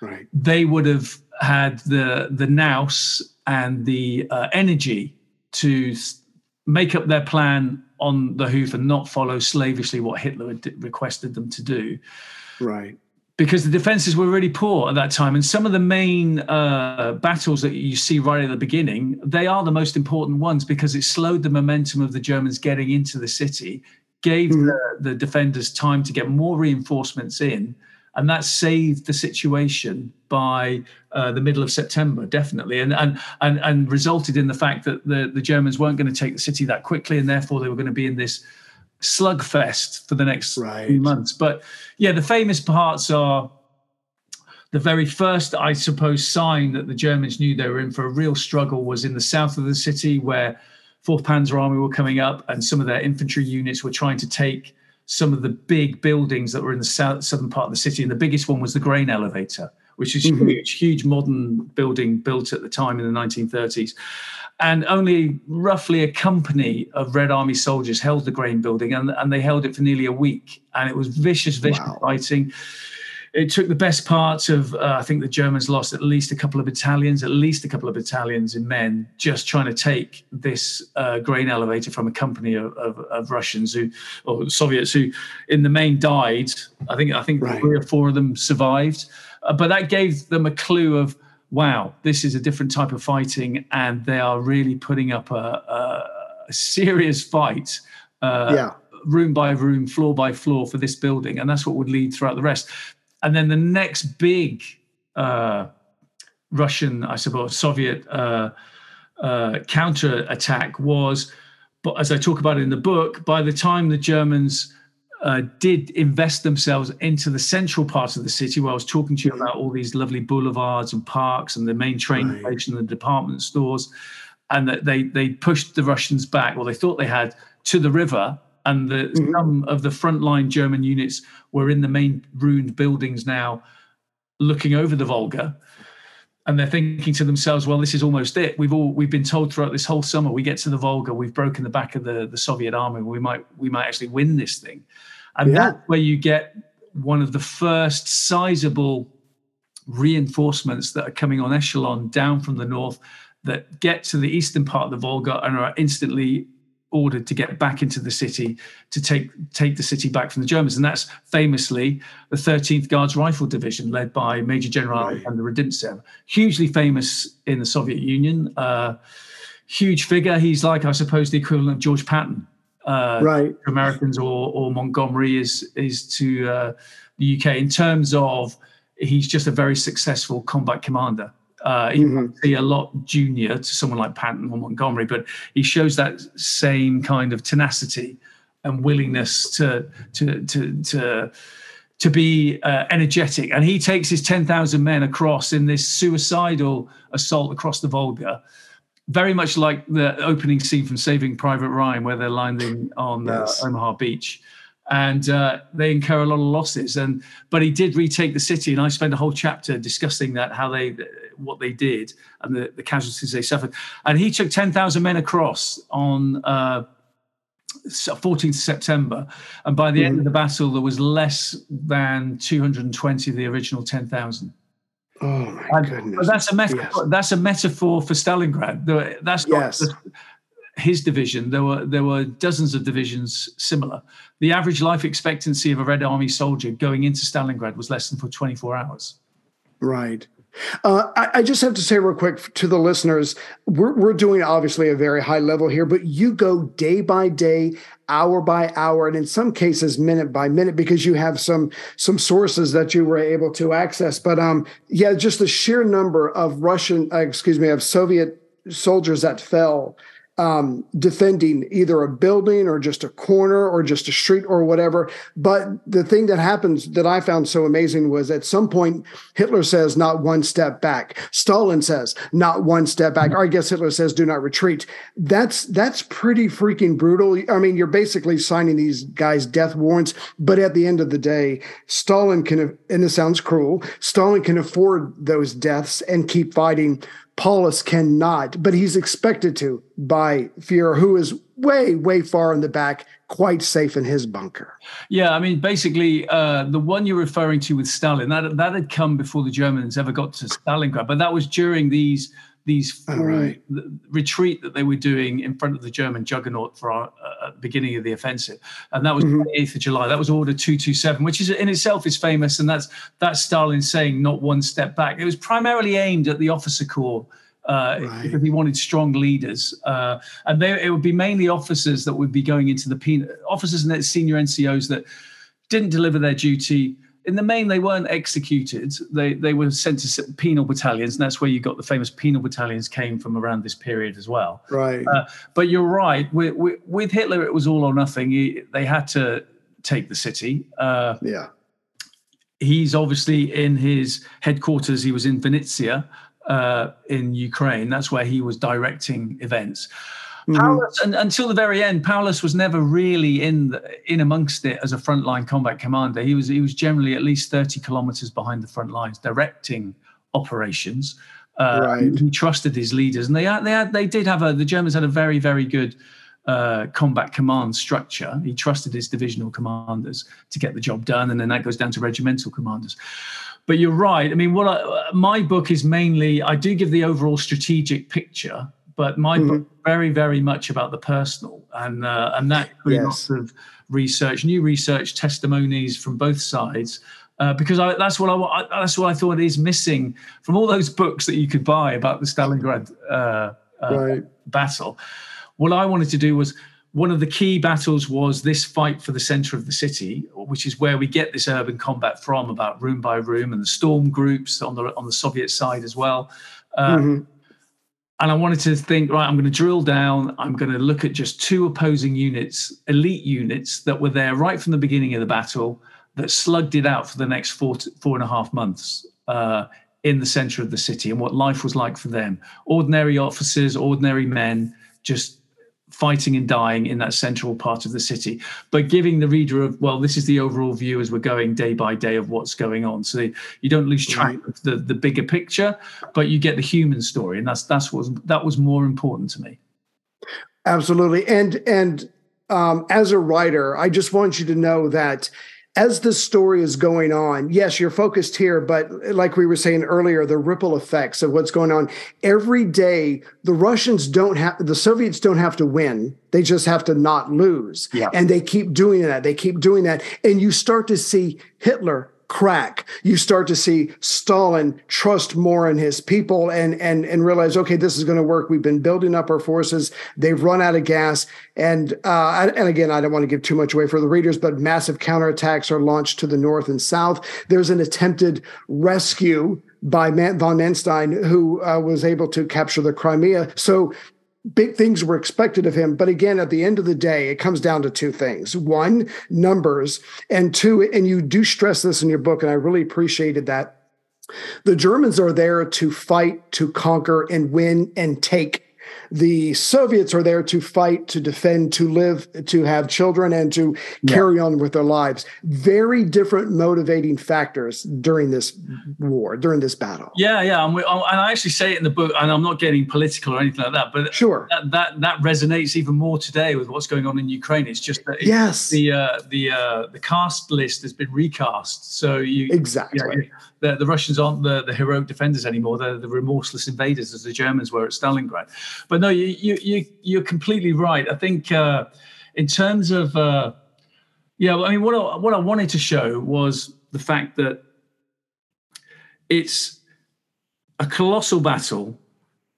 Right. They would have had the the nous and the uh, energy to make up their plan on the hoof and not follow slavishly what Hitler had requested them to do. Right. Because the defenses were really poor at that time. And some of the main uh, battles that you see right at the beginning, they are the most important ones because it slowed the momentum of the Germans getting into the city, gave mm. the, the defenders time to get more reinforcements in and that saved the situation by uh, the middle of September, definitely, and and and and resulted in the fact that the the Germans weren't going to take the city that quickly, and therefore they were going to be in this slugfest for the next right. few months. But yeah, the famous parts are the very first, I suppose, sign that the Germans knew they were in for a real struggle was in the south of the city, where Fourth Panzer Army were coming up, and some of their infantry units were trying to take some of the big buildings that were in the south, southern part of the city. And the biggest one was the grain elevator, which is mm-hmm. huge, huge modern building built at the time in the 1930s. And only roughly a company of Red Army soldiers held the grain building, and, and they held it for nearly a week. And it was vicious, vicious wow. fighting it took the best parts of uh, I think the Germans lost at least a couple of battalions, at least a couple of battalions in men, just trying to take this uh, grain elevator from a company of, of, of, Russians who or Soviets who, in the main, died. I think I think right. three or four of them survived, uh, but that gave them a clue of wow, this is a different type of fighting, and they are really putting up a, a, a serious fight. Uh, yeah room by room, floor by floor for this building, and that's what would lead throughout the rest. And then the next big uh, Russian, I suppose, Soviet uh, uh, counter attack was, but as I talk about it in the book, by the time the Germans uh, did invest themselves into the central part of the city, where I was talking to you about all these lovely boulevards and parks and the main train right. station and the department stores, and that they they pushed the Russians back, well, they thought they had to the river, and the, mm-hmm. some of the frontline German units were in the main ruined buildings now, looking over the Volga, and they're thinking to themselves, "Well, this is almost it. We've all we've been told throughout this whole summer, we get to the Volga, we've broken the back of the the Soviet army. We might we might actually win this thing," and yeah. that's where you get one of the first sizable reinforcements that are coming on echelon down from the north that get to the eastern part of the Volga and are instantly ordered to get back into the city to take take the city back from the Germans, and that's famously the 13th Guards Rifle Division, led by Major General right. Alexander Rodimtsev, hugely famous in the Soviet Union. Uh, huge figure. He's like, I suppose, the equivalent of George Patton, uh, right? Americans or, or Montgomery is is to uh, the UK in terms of he's just a very successful combat commander. Uh, he mm-hmm. might be a lot junior to someone like Patton or Montgomery, but he shows that same kind of tenacity and willingness to to to to to be uh, energetic. And he takes his ten thousand men across in this suicidal assault across the Volga, very much like the opening scene from Saving Private Ryan, where they're landing on uh, yes. uh, Omaha Beach and uh, they incur a lot of losses. And but he did retake the city, and I spent a whole chapter discussing that how they what they did and the, the casualties they suffered. And he took ten thousand men across on. Uh, 14th September, and by the mm. end of the battle, there was less than 220 of the original 10,000. Oh my and, goodness! That's a metaphor. Yes. That's a metaphor for Stalingrad. That's not yes his division, there were there were dozens of divisions similar. The average life expectancy of a Red Army soldier going into Stalingrad was less than for 24 hours. Right. Uh, I, I, just have to say real quick to the listeners, we're, we're doing obviously a very high level here, but you go day by day, hour by hour, and in some cases minute by minute because you have some some sources that you were able to access. But um, yeah, just the sheer number of Russian, uh, excuse me, of Soviet soldiers that fell um, defending either a building or just a corner or just a street or whatever. But the thing that happens that I found so amazing was at some point Hitler says, not one step back. Stalin says, not one step back. Or I guess Hitler says, do not retreat. That's that's pretty freaking brutal. I mean, you're basically signing these guys death warrants. But at the end of the day, Stalin can, and this sounds cruel, Stalin can afford those deaths and keep fighting Paulus cannot, but he's expected to by Fuhrer, who is way, way far in the back, quite safe in his bunker. Yeah, I mean, basically, uh, the one you're referring to with Stalin that that had come before the Germans ever got to Stalingrad, but that was during these these right. retreat that they were doing in front of the German juggernaut for uh, beginning of the offensive, and that was mm-hmm. 8th of July. That was Order 227, which is in itself is famous, and that's that's Stalin saying not one step back. It was primarily aimed at the officer corps. Uh, right. Because he wanted strong leaders, uh, and they, it would be mainly officers that would be going into the penal officers and their senior NCOs that didn't deliver their duty, in the main, they weren't executed. They they were sent to penal battalions, and that's where you got the famous penal battalions came from around this period as well. Right. Uh, but you're right. With, with, with, Hitler, it was all or nothing. He, they had to take the city. Uh, yeah. He's obviously in his headquarters. He was in Vinnytsia uh, in Ukraine. That's where he was directing events. Mm-hmm. Paulus, and until the very end, Paulus was never really in the, in amongst it as a frontline combat commander. He was he was generally at least thirty kilometers behind the front lines, directing operations. Uh, right. He trusted his leaders, and they had, they had, they did have a the Germans had a very very good uh, combat command structure. He trusted his divisional commanders to get the job done, and then that goes down to regimental commanders. But you're right. I mean, what I, my book is mainly I do give the overall strategic picture, but my mm-hmm. book very, very much about the personal, and uh, and that yes. lots of research, new research, testimonies from both sides. Uh, because I, that's what I that's what I thought is missing from all those books that you could buy about the Stalingrad uh, uh, right. battle. What I wanted to do was one of the key battles was this fight for the center of the city, which is where we get this urban combat from, about room by room, and the storm groups on the on the Soviet side as well. Um, mm-hmm and I wanted to think, right, I'm going to drill down. I'm going to look at just two opposing units, elite units that were there right from the beginning of the battle, that slugged it out for the next four to, four and a half months uh, in the center of the city, and what life was like for them. Ordinary officers, ordinary men, just fighting and dying in that central part of the city, but giving the reader of well, this is the overall view as we're going day by day of what's going on. So you don't lose track of the the bigger picture, but you get the human story, and that's that's what was, that was more important to me. Absolutely, and and um, as a writer, I just want you to know that as the story is going on, yes, you're focused here, but like we were saying earlier, the ripple effects of what's going on every day, the Russians don't have, the Soviets don't have to win. They just have to not lose. Yeah. And they keep doing that. They keep doing that. And you start to see Hitler crack. You start to see Stalin trust more in his people and and and realize, okay, this is going to work. We've been building up our forces. They've run out of gas, and uh, and again, I don't want to give too much away for the readers, but massive counterattacks are launched to the north and south. There's an attempted rescue by von Manstein, who uh, was able to capture the Crimea. So big things were expected of him. But again, at the end of the day, it comes down to two things one, numbers, and two, and you do stress this in your book, and I really appreciated that. The Germans are there to fight, to conquer, and win and take the Soviets are there to fight, to defend, to live, to have children, and to yeah. carry on with their lives. Very different motivating factors during this war, during this battle. Yeah, yeah, and, we, and I actually say it in the book, and I'm not getting political or anything like that, but sure, that that, that resonates even more today with what's going on in Ukraine. It's just that yes, the uh, the uh, the cast list has been recast, so you exactly. You know, the, the Russians aren't the, the heroic defenders anymore. They're the remorseless invaders, as the Germans were at Stalingrad. But no, you you, you you're completely right. I think uh, in terms of uh, yeah, I mean, what I, what I wanted to show was the fact that it's a colossal battle.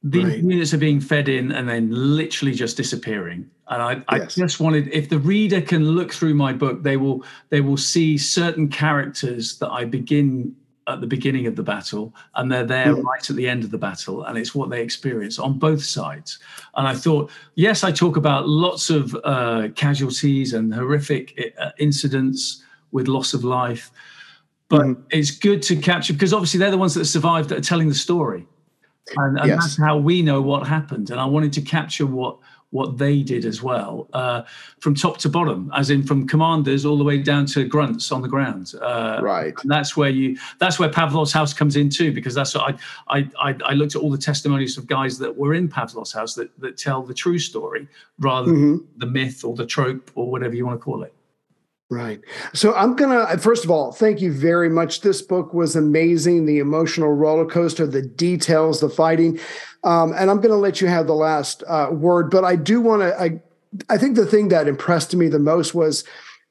These right. units are being fed in and then literally just disappearing. And I, I yes. just wanted, if the reader can look through my book, they will they will see certain characters that I begin at the beginning of the battle and they're there yeah. right at the end of the battle and it's what they experience on both sides and i thought yes i talk about lots of uh, casualties and horrific uh, incidents with loss of life but mm-hmm. it's good to capture because obviously they're the ones that survived that are telling the story and, and yes. that's how we know what happened and i wanted to capture what what they did as well, uh, from top to bottom, as in from commanders all the way down to grunts on the ground. Uh, right. And that's where you. That's where Pavlov's house comes in too, because that's what I, I I, looked at all the testimonies of guys that were in Pavlov's house that that tell the true story rather mm-hmm. than the myth or the trope or whatever you want to call it. Right. So I'm going to, first of all, thank you very much. This book was amazing. The emotional roller coaster, the details, the fighting. Um, and I'm going to let you have the last uh, word, but I do want to, I, I think the thing that impressed me the most was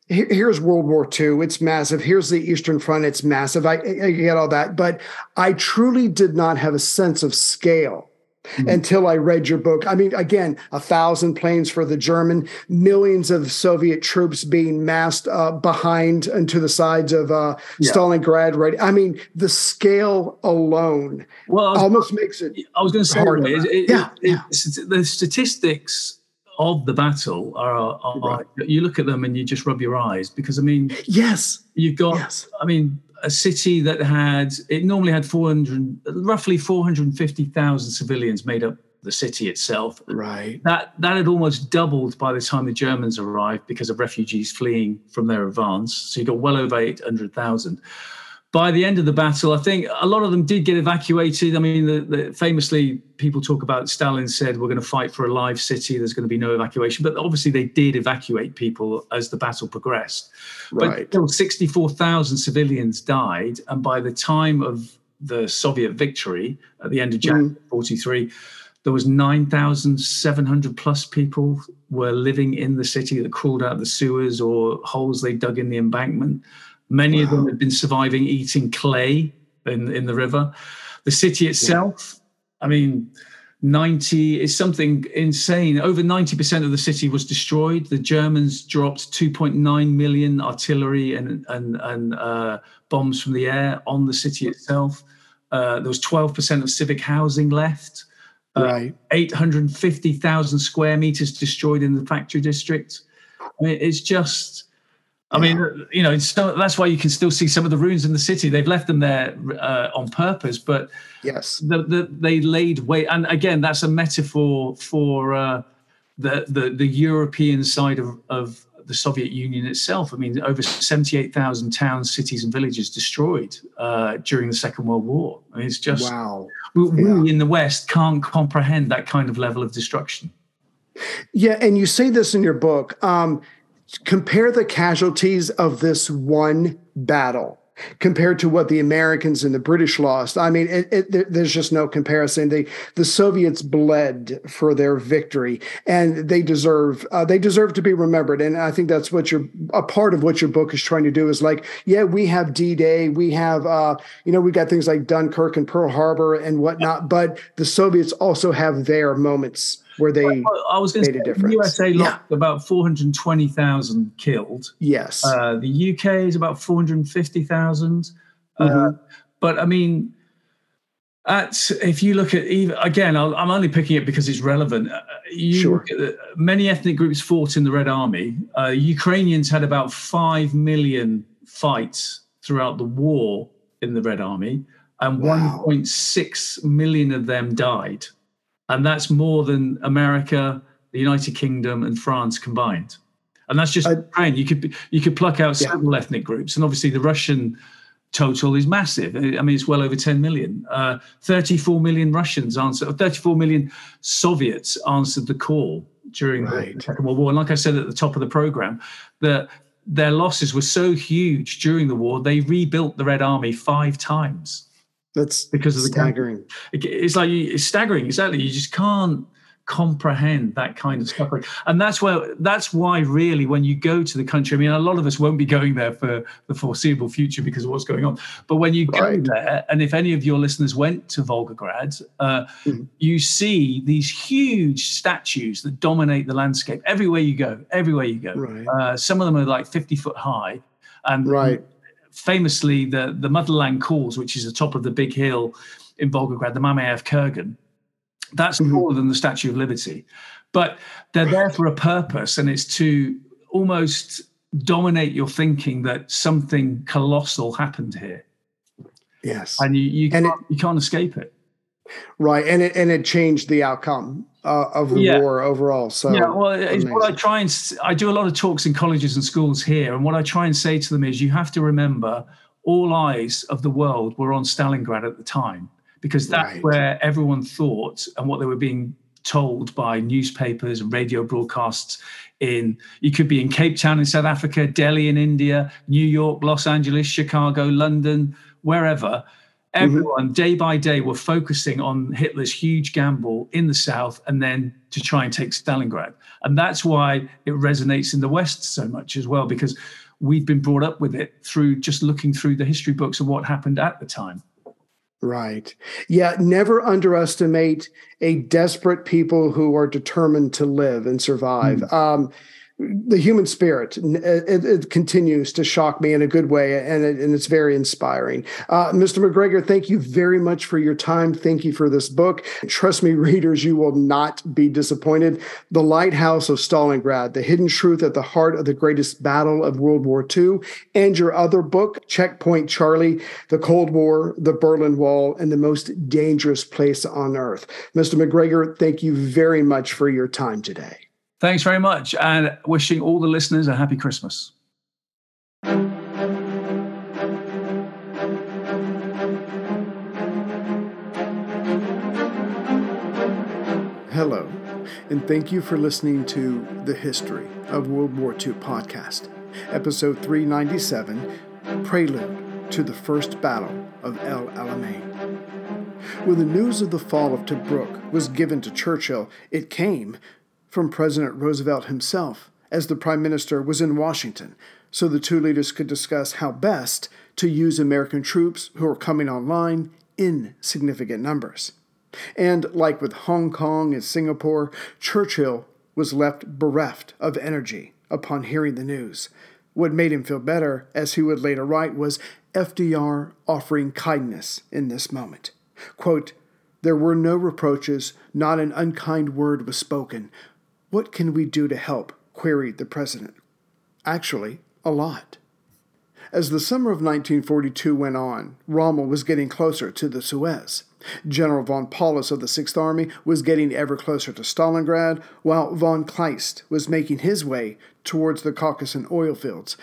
here's World War II. It's massive. Here's the Eastern Front. It's massive. I, I, get all that. But I truly did not have a sense of scale mm-hmm. until I read your book. I mean, again, a thousand planes for the German, millions of Soviet troops being massed uh, behind and to the sides of uh, yeah. Stalingrad. Right. I mean, the scale alone well, was, almost makes it. I was going to say, it, it, yeah, it, yeah. the statistics of the battle are, are, right. you look at them and you just rub your eyes because I mean, yes, you've got. Yes. I mean, a city that had it normally had 400 roughly 450,000 civilians made up the city itself. Right. That that had almost doubled by the time the Germans arrived because of refugees fleeing from their advance. So you got well over 800,000 by the end of the battle, I think a lot of them did get evacuated. I mean, the, the, famously, people talk about Stalin said, We're going to fight for a live city, there's going to be no evacuation. But obviously, they did evacuate people as the battle progressed. Right. But 64,000 civilians died. And by the time of the Soviet victory at the end of January mm. 43, there was 9,700 plus people were living in the city that crawled out of the sewers or holes they dug in the embankment. Many wow. of them had been surviving eating clay in, in the river. The city itself, yeah. I mean, 90 is something insane. Over 90% of the city was destroyed. The Germans dropped 2.9 million artillery and, and, and uh, bombs from the air on the city itself. Uh, there was 12% of civic housing left. Uh, right. 850,000 square meters destroyed in the factory district. I mean, it's just I mean, you know, that's why you can still see some of the ruins in the city. They've left them there uh, on purpose, but yes, the, the, they laid wait. And again, that's a metaphor for uh, the, the the European side of, of the Soviet Union itself. I mean, over seventy-eight thousand towns, cities, and villages destroyed uh, during the Second World War. I mean, it's just wow. We, yeah. we in the West can't comprehend that kind of level of destruction. Yeah, and you say this in your book. Um, compare the casualties of this one battle compared to what the Americans and the British lost. I mean, it, it, there's just no comparison. The the Soviets bled for their victory, and they deserve uh, they deserve to be remembered. And I think that's what your a part of what your book is trying to do is like, yeah, we have D Day, we have uh, you know, we got things like Dunkirk and Pearl Harbor and whatnot, but the Soviets also have their moments where they well, I was made say, a difference. USA lost yeah. about 420,000 killed. Yes. Uh, the UK is about 450,000. Uh, mm-hmm. Uh, but I mean, at, if you look at even again, i am only picking it because it's relevant. Uh, you sure. The, many ethnic groups fought in the Red Army. Uh, Ukrainians had about five million fights throughout the war in the Red Army, and wow. 1.6 million of them died and that's more than America, the United Kingdom, and France combined. And that's just Ukraine. You could you could pluck out yeah. several ethnic groups, and obviously the Russian total is massive. I mean, it's well over 10 million. Uh, 34 million Russians answered, 34 million Soviets answered the call during right. the Second World War. And like I said at the top of the program, that their losses were so huge during the war, they rebuilt the Red Army five times. That's because of the staggering. It's like it's staggering. Exactly. You just can't comprehend that kind of suffering and that's where that's why really when you go to the country i mean a lot of us won't be going there for the foreseeable future because of what's going on but when you right. go there and if any of your listeners went to volgograd uh, mm-hmm. you see these huge statues that dominate the landscape everywhere you go everywhere you go right. uh, some of them are like 50 foot high and right famously the the motherland calls, which is the top of the big hill in Volgograd, the Mamayev Kurgan. That's mm-hmm. taller than the Statue of Liberty, but they're there for a purpose, and it's to almost dominate your thinking that something colossal happened here. Yes, and you you, and can't, it, you can't escape it. Right, and it and it changed the outcome uh, of the yeah. war overall. So yeah, well, it's what I try and I do a lot of talks in colleges and schools here, and what I try and say to them is, you have to remember, all eyes of the world were on Stalingrad at the time because that's right. where everyone thought and what they were being told by newspapers and radio broadcasts in you could be in Cape Town in South Africa, Delhi in India, New York, Los Angeles, Chicago, London, wherever. Everyone, mm-hmm. day by day, were focusing on Hitler's huge gamble in the south and then to try and take Stalingrad. And that's why it resonates in the West so much as well, because we've been brought up with it through just looking through the history books of what happened at the time. Right. Yeah. Never underestimate a desperate people who are determined to live and survive. Mm. Um, the human spirit it, it, continues to shock me in a good way and, it, and it's very inspiring. Uh, mr MacGregor thank you very much for your time. Thank you for this book. Trust me readers you will not be disappointed. The lighthouse of stalingrad the hidden truth at the heart of the greatest battle of world war ii and your other book checkpoint charlie the cold war the berlin wall and the most dangerous place on earth. Mr MacGregor thank you very much for your time today Thanks very much, and wishing all the listeners a happy Christmas. Hello, and thank you for listening to the History of World War II podcast, episode 397 Prelude to the First Battle of El Alamein. When the news of the fall of Tobruk was given to Churchill, it came from President Roosevelt himself, as the Prime Minister was in Washington, so the two leaders could discuss how best to use American troops who are coming online in significant numbers. And like with Hong Kong and Singapore, Churchill was left bereft of energy upon hearing the news. What made him feel better, as he would later write, was FDR offering kindness in this moment. Quote, There were no reproaches, not an unkind word was spoken, what can we do to help? queried the president. Actually, a lot. As the summer of 1942 went on, Rommel was getting closer to the Suez. General von Paulus of the Sixth Army was getting ever closer to Stalingrad, while von Kleist was making his way towards the Caucasus oil fields.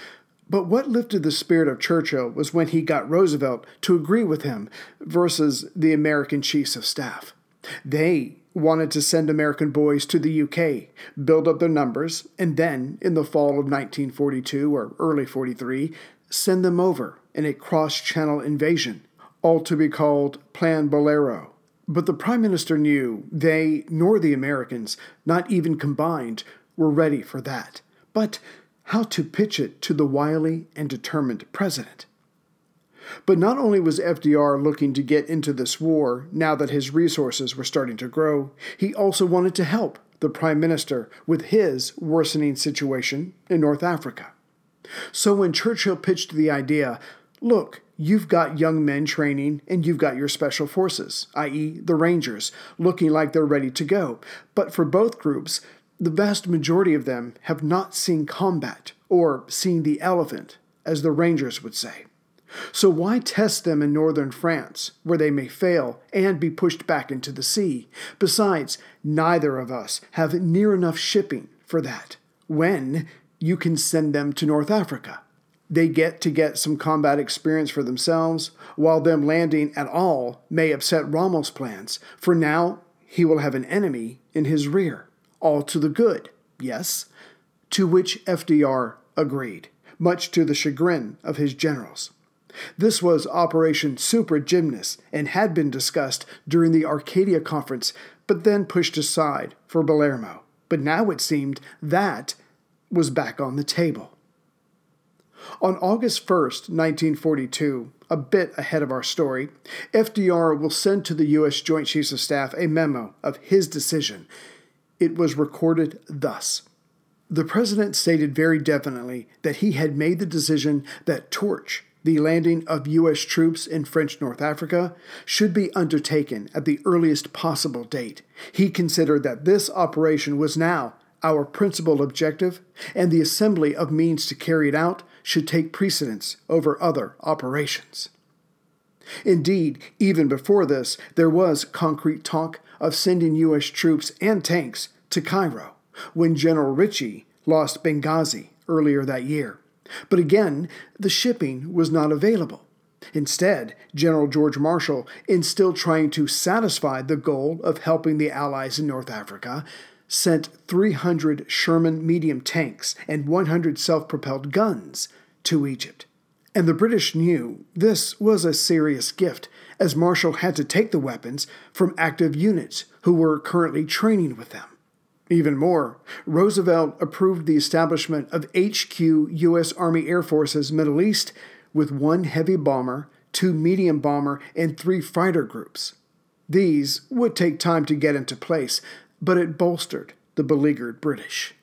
But what lifted the spirit of Churchill was when he got Roosevelt to agree with him versus the American chiefs of staff. They wanted to send American boys to the UK, build up their numbers, and then, in the fall of 1942 or early 43, send them over in a cross channel invasion, all to be called Plan Bolero. But the Prime Minister knew they, nor the Americans, not even combined, were ready for that. But how to pitch it to the wily and determined President? But not only was FDR looking to get into this war now that his resources were starting to grow, he also wanted to help the Prime Minister with his worsening situation in North Africa. So when Churchill pitched the idea, look, you've got young men training and you've got your special forces, i.e., the Rangers, looking like they're ready to go. But for both groups, the vast majority of them have not seen combat or seen the elephant, as the Rangers would say. So why test them in northern France, where they may fail and be pushed back into the sea? Besides, neither of us have near enough shipping for that. When you can send them to North Africa. They get to get some combat experience for themselves, while them landing at all may upset Rommel's plans, for now he will have an enemy in his rear. All to the good, yes? To which FDR agreed, much to the chagrin of his generals. This was Operation Super Gymnast and had been discussed during the Arcadia Conference, but then pushed aside for Bolero. But now it seemed that was back on the table. On August 1st, 1942, a bit ahead of our story, FDR will send to the U.S. Joint Chiefs of Staff a memo of his decision. It was recorded thus. The President stated very definitely that he had made the decision that Torch the landing of U.S. troops in French North Africa should be undertaken at the earliest possible date. He considered that this operation was now our principal objective, and the assembly of means to carry it out should take precedence over other operations. Indeed, even before this, there was concrete talk of sending U.S. troops and tanks to Cairo when General Ritchie lost Benghazi earlier that year. But again, the shipping was not available. Instead, General George Marshall, in still trying to satisfy the goal of helping the Allies in North Africa, sent 300 Sherman medium tanks and 100 self propelled guns to Egypt. And the British knew this was a serious gift, as Marshall had to take the weapons from active units who were currently training with them. Even more, Roosevelt approved the establishment of HQ U.S. Army Air Forces Middle East with one heavy bomber, two medium bomber, and three fighter groups. These would take time to get into place, but it bolstered the beleaguered British.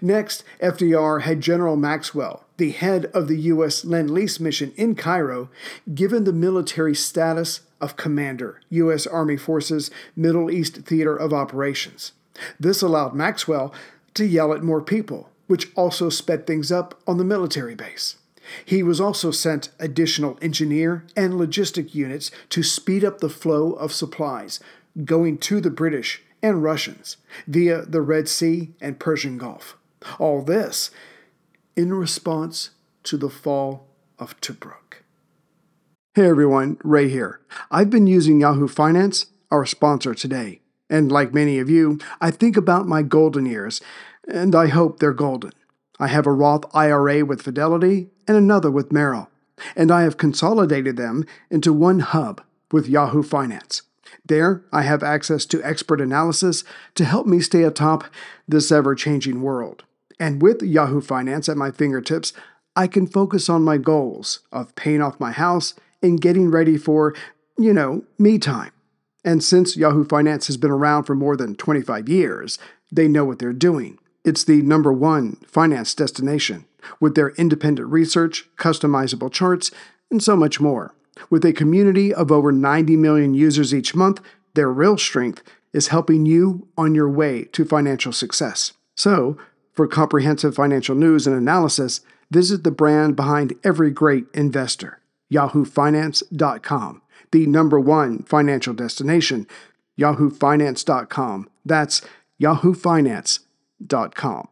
Next, FDR had General Maxwell, the head of the U.S. Lend Lease mission in Cairo, given the military status of Commander, U.S. Army Forces Middle East Theater of Operations. This allowed Maxwell to yell at more people, which also sped things up on the military base. He was also sent additional engineer and logistic units to speed up the flow of supplies going to the British and Russians via the Red Sea and Persian Gulf. All this in response to the fall of Tobruk. Hey everyone, Ray here. I've been using Yahoo Finance, our sponsor today. And like many of you, I think about my golden years, and I hope they're golden. I have a Roth IRA with Fidelity and another with Merrill, and I have consolidated them into one hub with Yahoo Finance. There, I have access to expert analysis to help me stay atop this ever changing world. And with Yahoo Finance at my fingertips, I can focus on my goals of paying off my house and getting ready for, you know, me time. And since Yahoo Finance has been around for more than 25 years, they know what they're doing. It's the number one finance destination with their independent research, customizable charts, and so much more. With a community of over 90 million users each month, their real strength is helping you on your way to financial success. So, for comprehensive financial news and analysis, visit the brand behind every great investor, yahoofinance.com, the number one financial destination, yahoofinance.com. That's yahoofinance.com.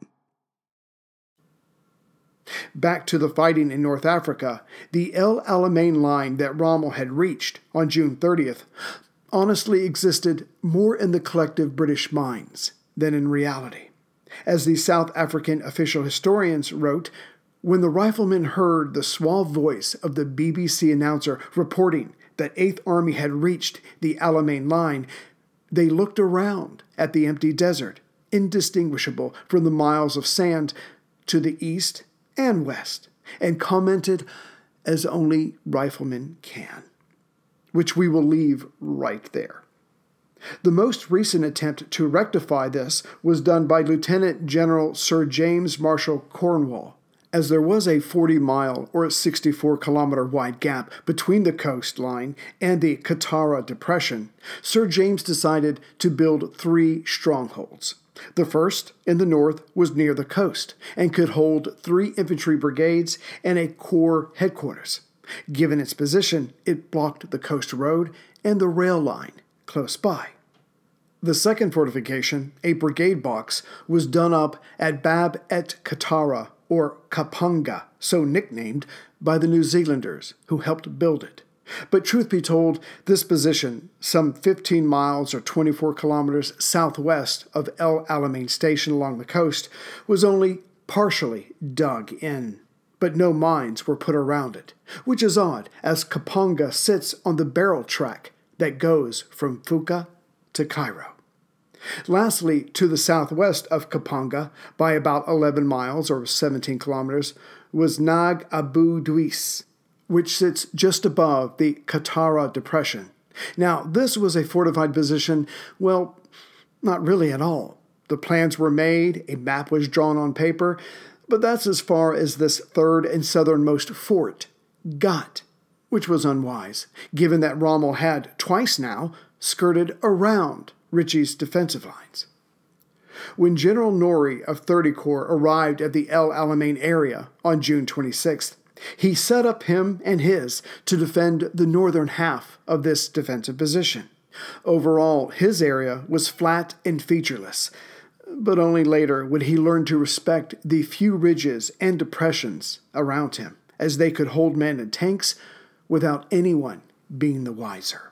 Back to the fighting in North Africa, the El Alamein line that Rommel had reached on June 30th honestly existed more in the collective British minds than in reality. As the South African official historians wrote, when the riflemen heard the suave voice of the BBC announcer reporting that 8th Army had reached the Alamein line, they looked around at the empty desert, indistinguishable from the miles of sand to the east and west, and commented as only riflemen can, which we will leave right there. The most recent attempt to rectify this was done by Lieutenant General Sir James Marshall Cornwall, as there was a 40 mile or 64 kilometer wide gap between the coastline and the Qattara Depression, Sir James decided to build three strongholds. The first, in the north, was near the coast and could hold three infantry brigades and a corps headquarters. Given its position, it blocked the coast road and the rail line close by. The second fortification, a brigade box, was done up at Bab et Qattara, or Kaponga, so nicknamed by the New Zealanders who helped build it. But truth be told, this position, some 15 miles or 24 kilometers southwest of El Alamein Station along the coast, was only partially dug in. But no mines were put around it, which is odd, as Kaponga sits on the barrel track that goes from Fuka to Cairo. Lastly, to the southwest of Kaponga, by about 11 miles or 17 kilometers, was Nag Abu Duis, which sits just above the Qattara Depression. Now, this was a fortified position, well, not really at all. The plans were made, a map was drawn on paper, but that's as far as this third and southernmost fort got, which was unwise, given that Rommel had, twice now, skirted around Ritchie's defensive lines. When General Norrie of 30 Corps arrived at the El Alamein area on June 26th, he set up him and his to defend the northern half of this defensive position. Overall, his area was flat and featureless, but only later would he learn to respect the few ridges and depressions around him, as they could hold men and tanks without anyone being the wiser.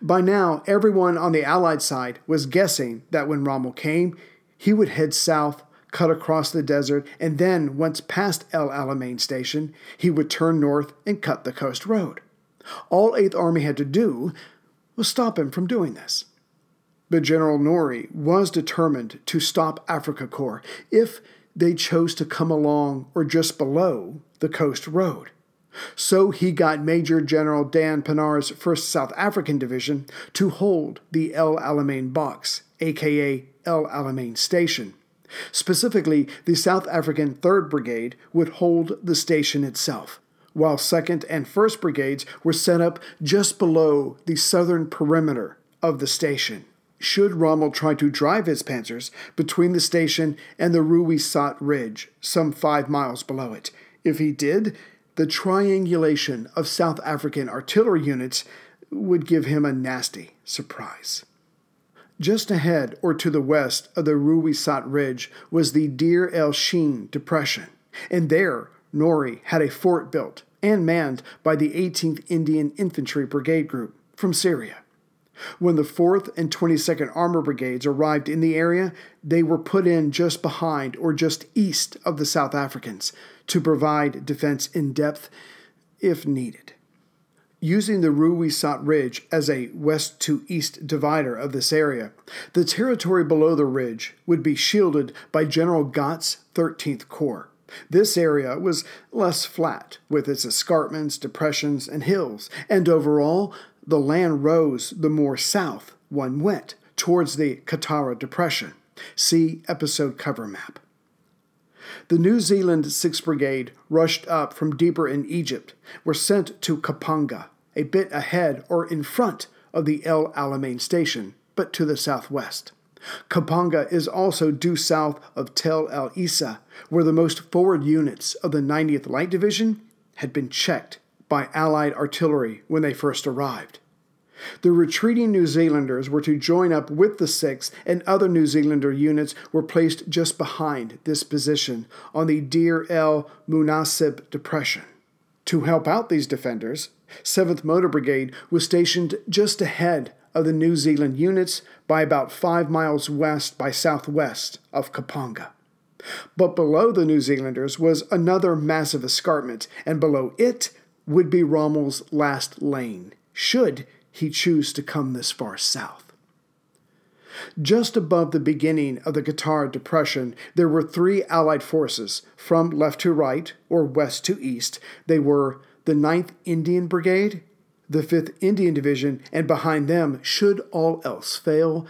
By now, everyone on the Allied side was guessing that when Rommel came, he would head south, cut across the desert, and then, once past El Alamein station, he would turn north and cut the coast road. All 8th Army had to do was stop him from doing this. But General Norrie was determined to stop Afrika Korps if they chose to come along or just below the coast road. So he got Major General Dan Pienaar's 1st South African Division to hold the El Alamein box, aka El Alamein Station. Specifically, the South African 3rd Brigade would hold the station itself, while 2nd and 1st Brigades were set up just below the southern perimeter of the station. Should Rommel try to drive his panzers between the station and the Ruwisat Ridge, some five miles below it? If he did, the triangulation of South African artillery units would give him a nasty surprise. Just ahead or to the west of the Ruwisat Ridge was the Deir el Shein Depression, and there Norrie had a fort built and manned by the 18th Indian Infantry Brigade Group from Syria. When the 4th and 22nd Armor Brigades arrived in the area, they were put in just behind or just east of the South Africans to provide defense in depth if needed. Using the Ruwisat Ridge as a west to east divider of this area, the territory below the ridge would be shielded by General Gott's 13th Corps. This area was less flat, with its escarpments, depressions, and hills, and overall, the land rose the more south one went, towards the Qattara Depression. See episode cover map. The New Zealand 6th Brigade rushed up from deeper in Egypt, were sent to Kaponga, a bit ahead or in front of the El Alamein station, but to the southwest. Kaponga is also due south of Tel El Isa, where the most forward units of the 90th Light Division had been checked by Allied artillery when they first arrived. The retreating New Zealanders were to join up with the 6th, and other New Zealander units were placed just behind this position on the Deir el Munasib Depression. To help out these defenders, 7th Motor Brigade was stationed just ahead of the New Zealand units by about five miles west by southwest of Kaponga. But below the New Zealanders was another massive escarpment, and below it would be Rommel's last lane, should he choose to come this far south. Just above the beginning of the Qattara Depression, there were three Allied forces, from left to right, or west to east. They were the 9th Indian Brigade, the 5th Indian Division, and behind them, should all else fail,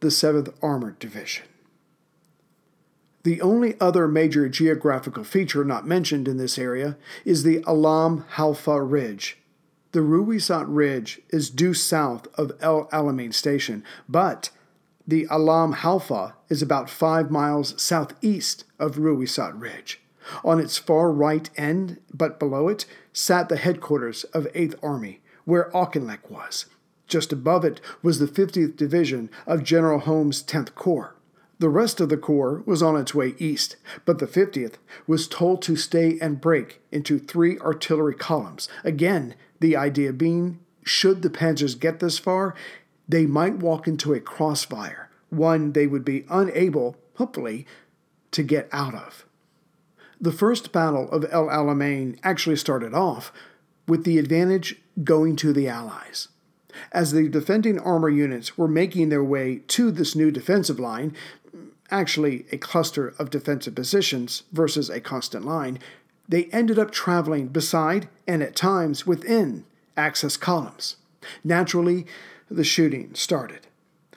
the 7th Armored Division. The only other major geographical feature not mentioned in this area is the Alam Halfa Ridge. The Ruwisat Ridge is due south of El Alamein Station, but the Alam Halfa is about five miles southeast of Ruwisat Ridge. On its far right end, but below it, sat the headquarters of 8th Army, where Auchinleck was. Just above it was the 50th Division of General Holmes' 10th Corps. The rest of the Corps was on its way east, but the 50th was told to stay and break into three artillery columns. Again, the idea being, should the Panzers get this far, they might walk into a crossfire, one they would be unable, hopefully, to get out of. The first battle of El Alamein actually started off with the advantage going to the Allies. As the defending armor units were making their way to this new defensive line, actually a cluster of defensive positions versus a constant line, they ended up traveling beside and at times within Axis columns. Naturally, the shooting started.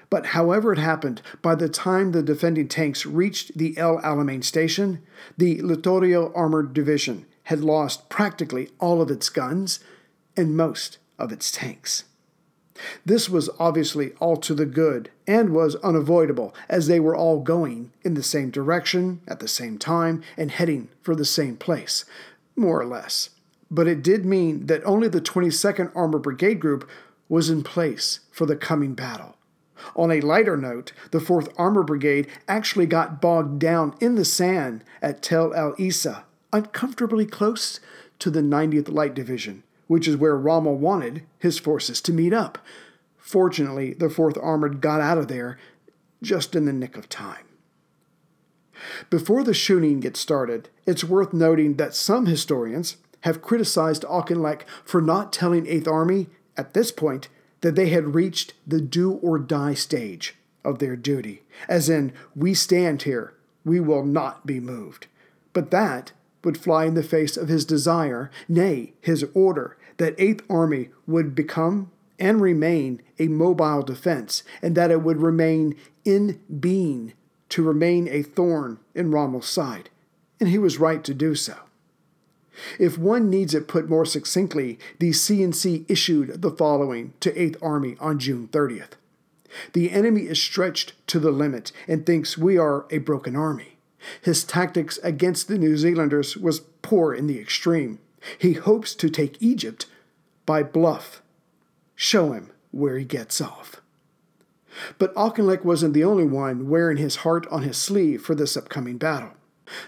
But however it happened, by the time the defending tanks reached the El Alamein station, the Littorio Armored Division had lost practically all of its guns and most of its tanks. This was obviously all to the good and was unavoidable, as they were all going in the same direction at the same time and heading for the same place, more or less. But it did mean that only the 22nd Armor Brigade Group was in place for the coming battle. On a lighter note, the 4th Armor Brigade actually got bogged down in the sand at Tel El Isa, uncomfortably close to the 90th Light Division, which is where Rommel wanted his forces to meet up. Fortunately, the 4th Armored got out of there just in the nick of time. Before the shooting gets started, it's worth noting that some historians have criticized Auchinleck for not telling 8th Army, at this point, that they had reached the do or die stage of their duty, as in, we stand here, we will not be moved. But that would fly in the face of his desire, nay, his order, that 8th Army would become and remain a mobile defense, and that it would remain in being to remain a thorn in Rommel's side. And he was right to do so. If one needs it put more succinctly, the CNC issued the following to 8th Army on June 30th. The enemy is stretched to the limit and thinks we are a broken army. His tactics against the New Zealanders was poor in the extreme. He hopes to take Egypt by bluff. Show him where he gets off. But Auchinleck wasn't the only one wearing his heart on his sleeve for this upcoming battle.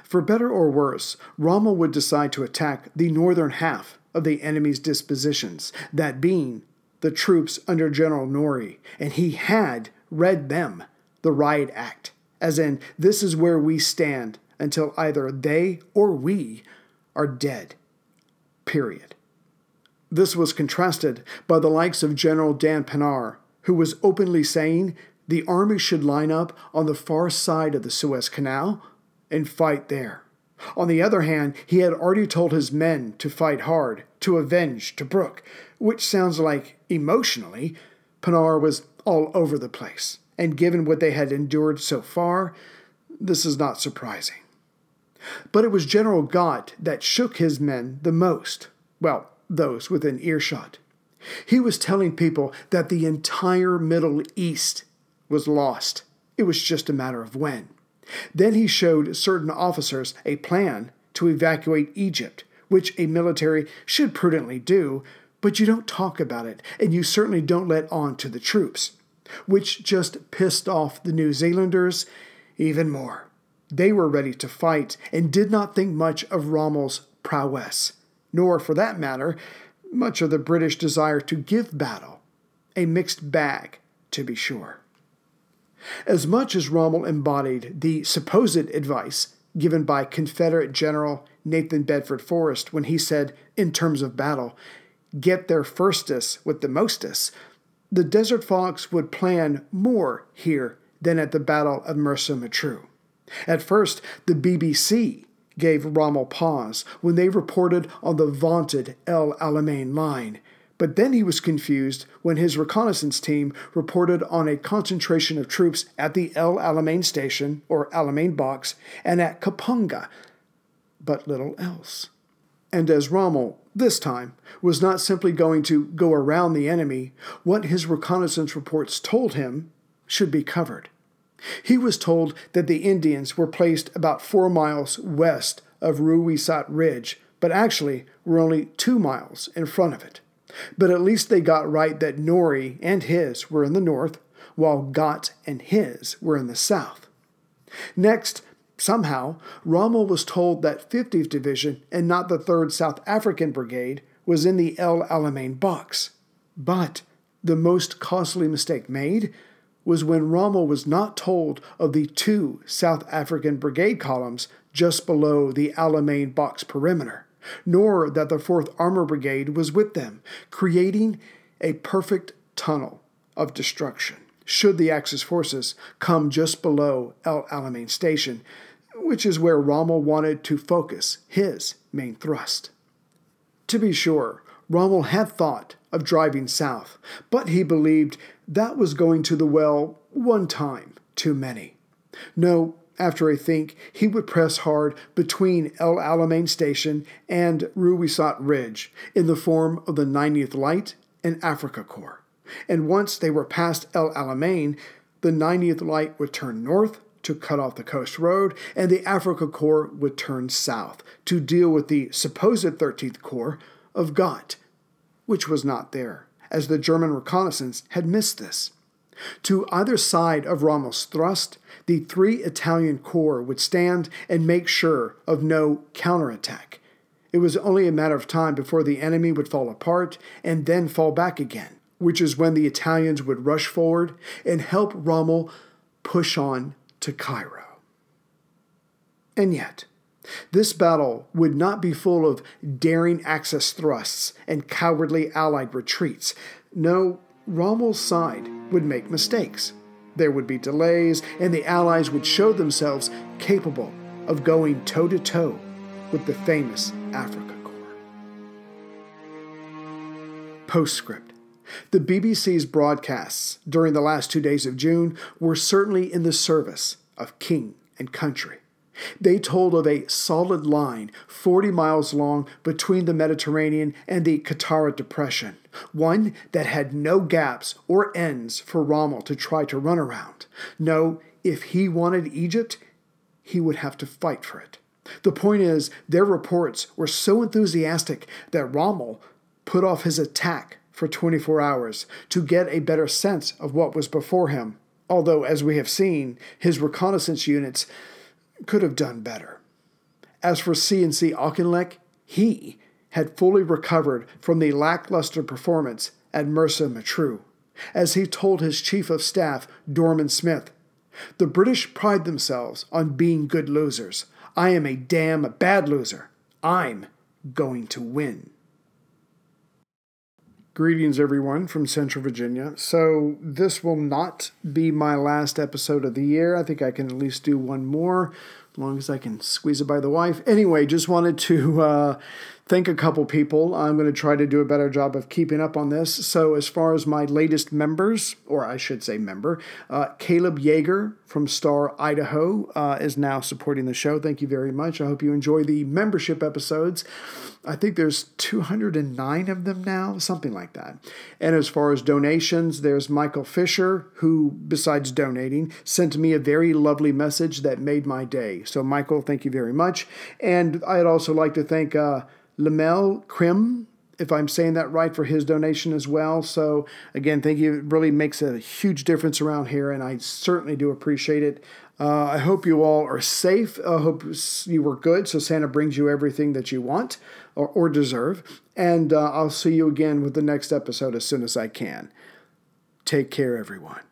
For better or worse, Rommel would decide to attack the northern half of the enemy's dispositions, that being the troops under General Norrie, and he had read them the riot act, as in, this is where we stand until either they or we are dead. Period. This was contrasted by the likes of General Dan Pienaar, who was openly saying the army should line up on the far side of the Suez Canal and fight there. On the other hand, he had already told his men to fight hard, to avenge Tobruk, which sounds like, emotionally, Pienaar was all over the place. And given what they had endured so far, this is not surprising. But it was General Gott that shook his men the most. Well, those within earshot. He was telling people that the entire Middle East was lost. It was just a matter of when. Then he showed certain officers a plan to evacuate Egypt, which a military should prudently do, but you don't talk about it, and you certainly don't let on to the troops, which just pissed off the New Zealanders even more. They were ready to fight and did not think much of Rommel's prowess, nor, for that matter, much of the British desire to give battle. A mixed bag, to be sure. As much as Rommel embodied the supposed advice given by Confederate General Nathan Bedford Forrest when he said, in terms of battle, get their firstus with the mostus, the Desert Fox would plan more here than at the Battle of Mersa Matruh. At first, the BBC gave Rommel pause when they reported on the vaunted El Alamein line, but then he was confused when his reconnaissance team reported on a concentration of troops at the El Alamein station, or Alamein box, and at Kaponga, but little else. And as Rommel, this time, was not simply going to go around the enemy, what his reconnaissance reports told him should be covered. He was told that the Indians were placed about four miles west of Ruwisat Ridge, but actually were only two miles in front of it. But at least they got right that Norrie and his were in the north, while Gott and his were in the south. Next, somehow, Rommel was told that 50th Division and not the 3rd South African Brigade was in the El Alamein box. But the most costly mistake made was when Rommel was not told of the two South African Brigade columns just below the Alamein box perimeter nor that the 4th Armor Brigade was with them, creating a perfect tunnel of destruction should the Axis forces come just below El Alamein Station, which is where Rommel wanted to focus his main thrust. To be sure, Rommel had thought of driving south, but he believed that was going to the well one time too many. No, after a think, he would press hard between El Alamein Station and Ruwisat Ridge in the form of the 90th Light and Afrika Korps. And once they were past El Alamein, the 90th Light would turn north to cut off the coast road, and the Afrika Korps would turn south to deal with the supposed 13th Corps of Gott, which was not there, as the German reconnaissance had missed this. To either side of Rommel's thrust, the three Italian corps would stand and make sure of no counterattack. It was only a matter of time before the enemy would fall apart and then fall back again, which is when the Italians would rush forward and help Rommel push on to Cairo. And yet, this battle would not be full of daring axis thrusts and cowardly allied retreats. No, Rommel's side would make mistakes. There would be delays, and the Allies would show themselves capable of going toe to toe with the famous Afrika Korps. Postscript The BBC's broadcasts during the last two days of June were certainly in the service of king and country. They told of a solid line 40 miles long between the Mediterranean and the Qattara Depression, one that had no gaps or ends for Rommel to try to run around. No, if he wanted Egypt, he would have to fight for it. The point is, their reports were so enthusiastic that Rommel put off his attack for 24 hours to get a better sense of what was before him. Although, as we have seen, his reconnaissance units could have done better. As for CNC Auchinleck, he had fully recovered from the lackluster performance at Mersa Matruh. As he told his chief of staff, Dorman Smith, the British pride themselves on being good losers. I am a damn bad loser. I'm going to win. Greetings, everyone, from Central Virginia. So, this will not be my last episode of the year. I think I can at least do one more, as long as I can squeeze it by the wife. Anyway, just wanted to uh, thank a couple people. I'm going to try to do a better job of keeping up on this. So, as far as my latest members, or I should say member, uh, Caleb Yeager from Star, Idaho, uh, is now supporting the show. Thank you very much. I hope you enjoy the membership episodes. I think there's 209 of them now, something like that. And as far as donations, there's Michael Fisher, who, besides donating, sent me a very lovely message that made my day. So, Michael, thank you very much. And I'd also like to thank uh, Lamel Krim, if I'm saying that right, for his donation as well. So, again, thank you. It really makes a huge difference around here, and I certainly do appreciate it. Uh, I hope you all are safe. I hope you were good. So, Santa brings you everything that you want or, or deserve. And uh, I'll see you again with the next episode as soon as I can. Take care, everyone.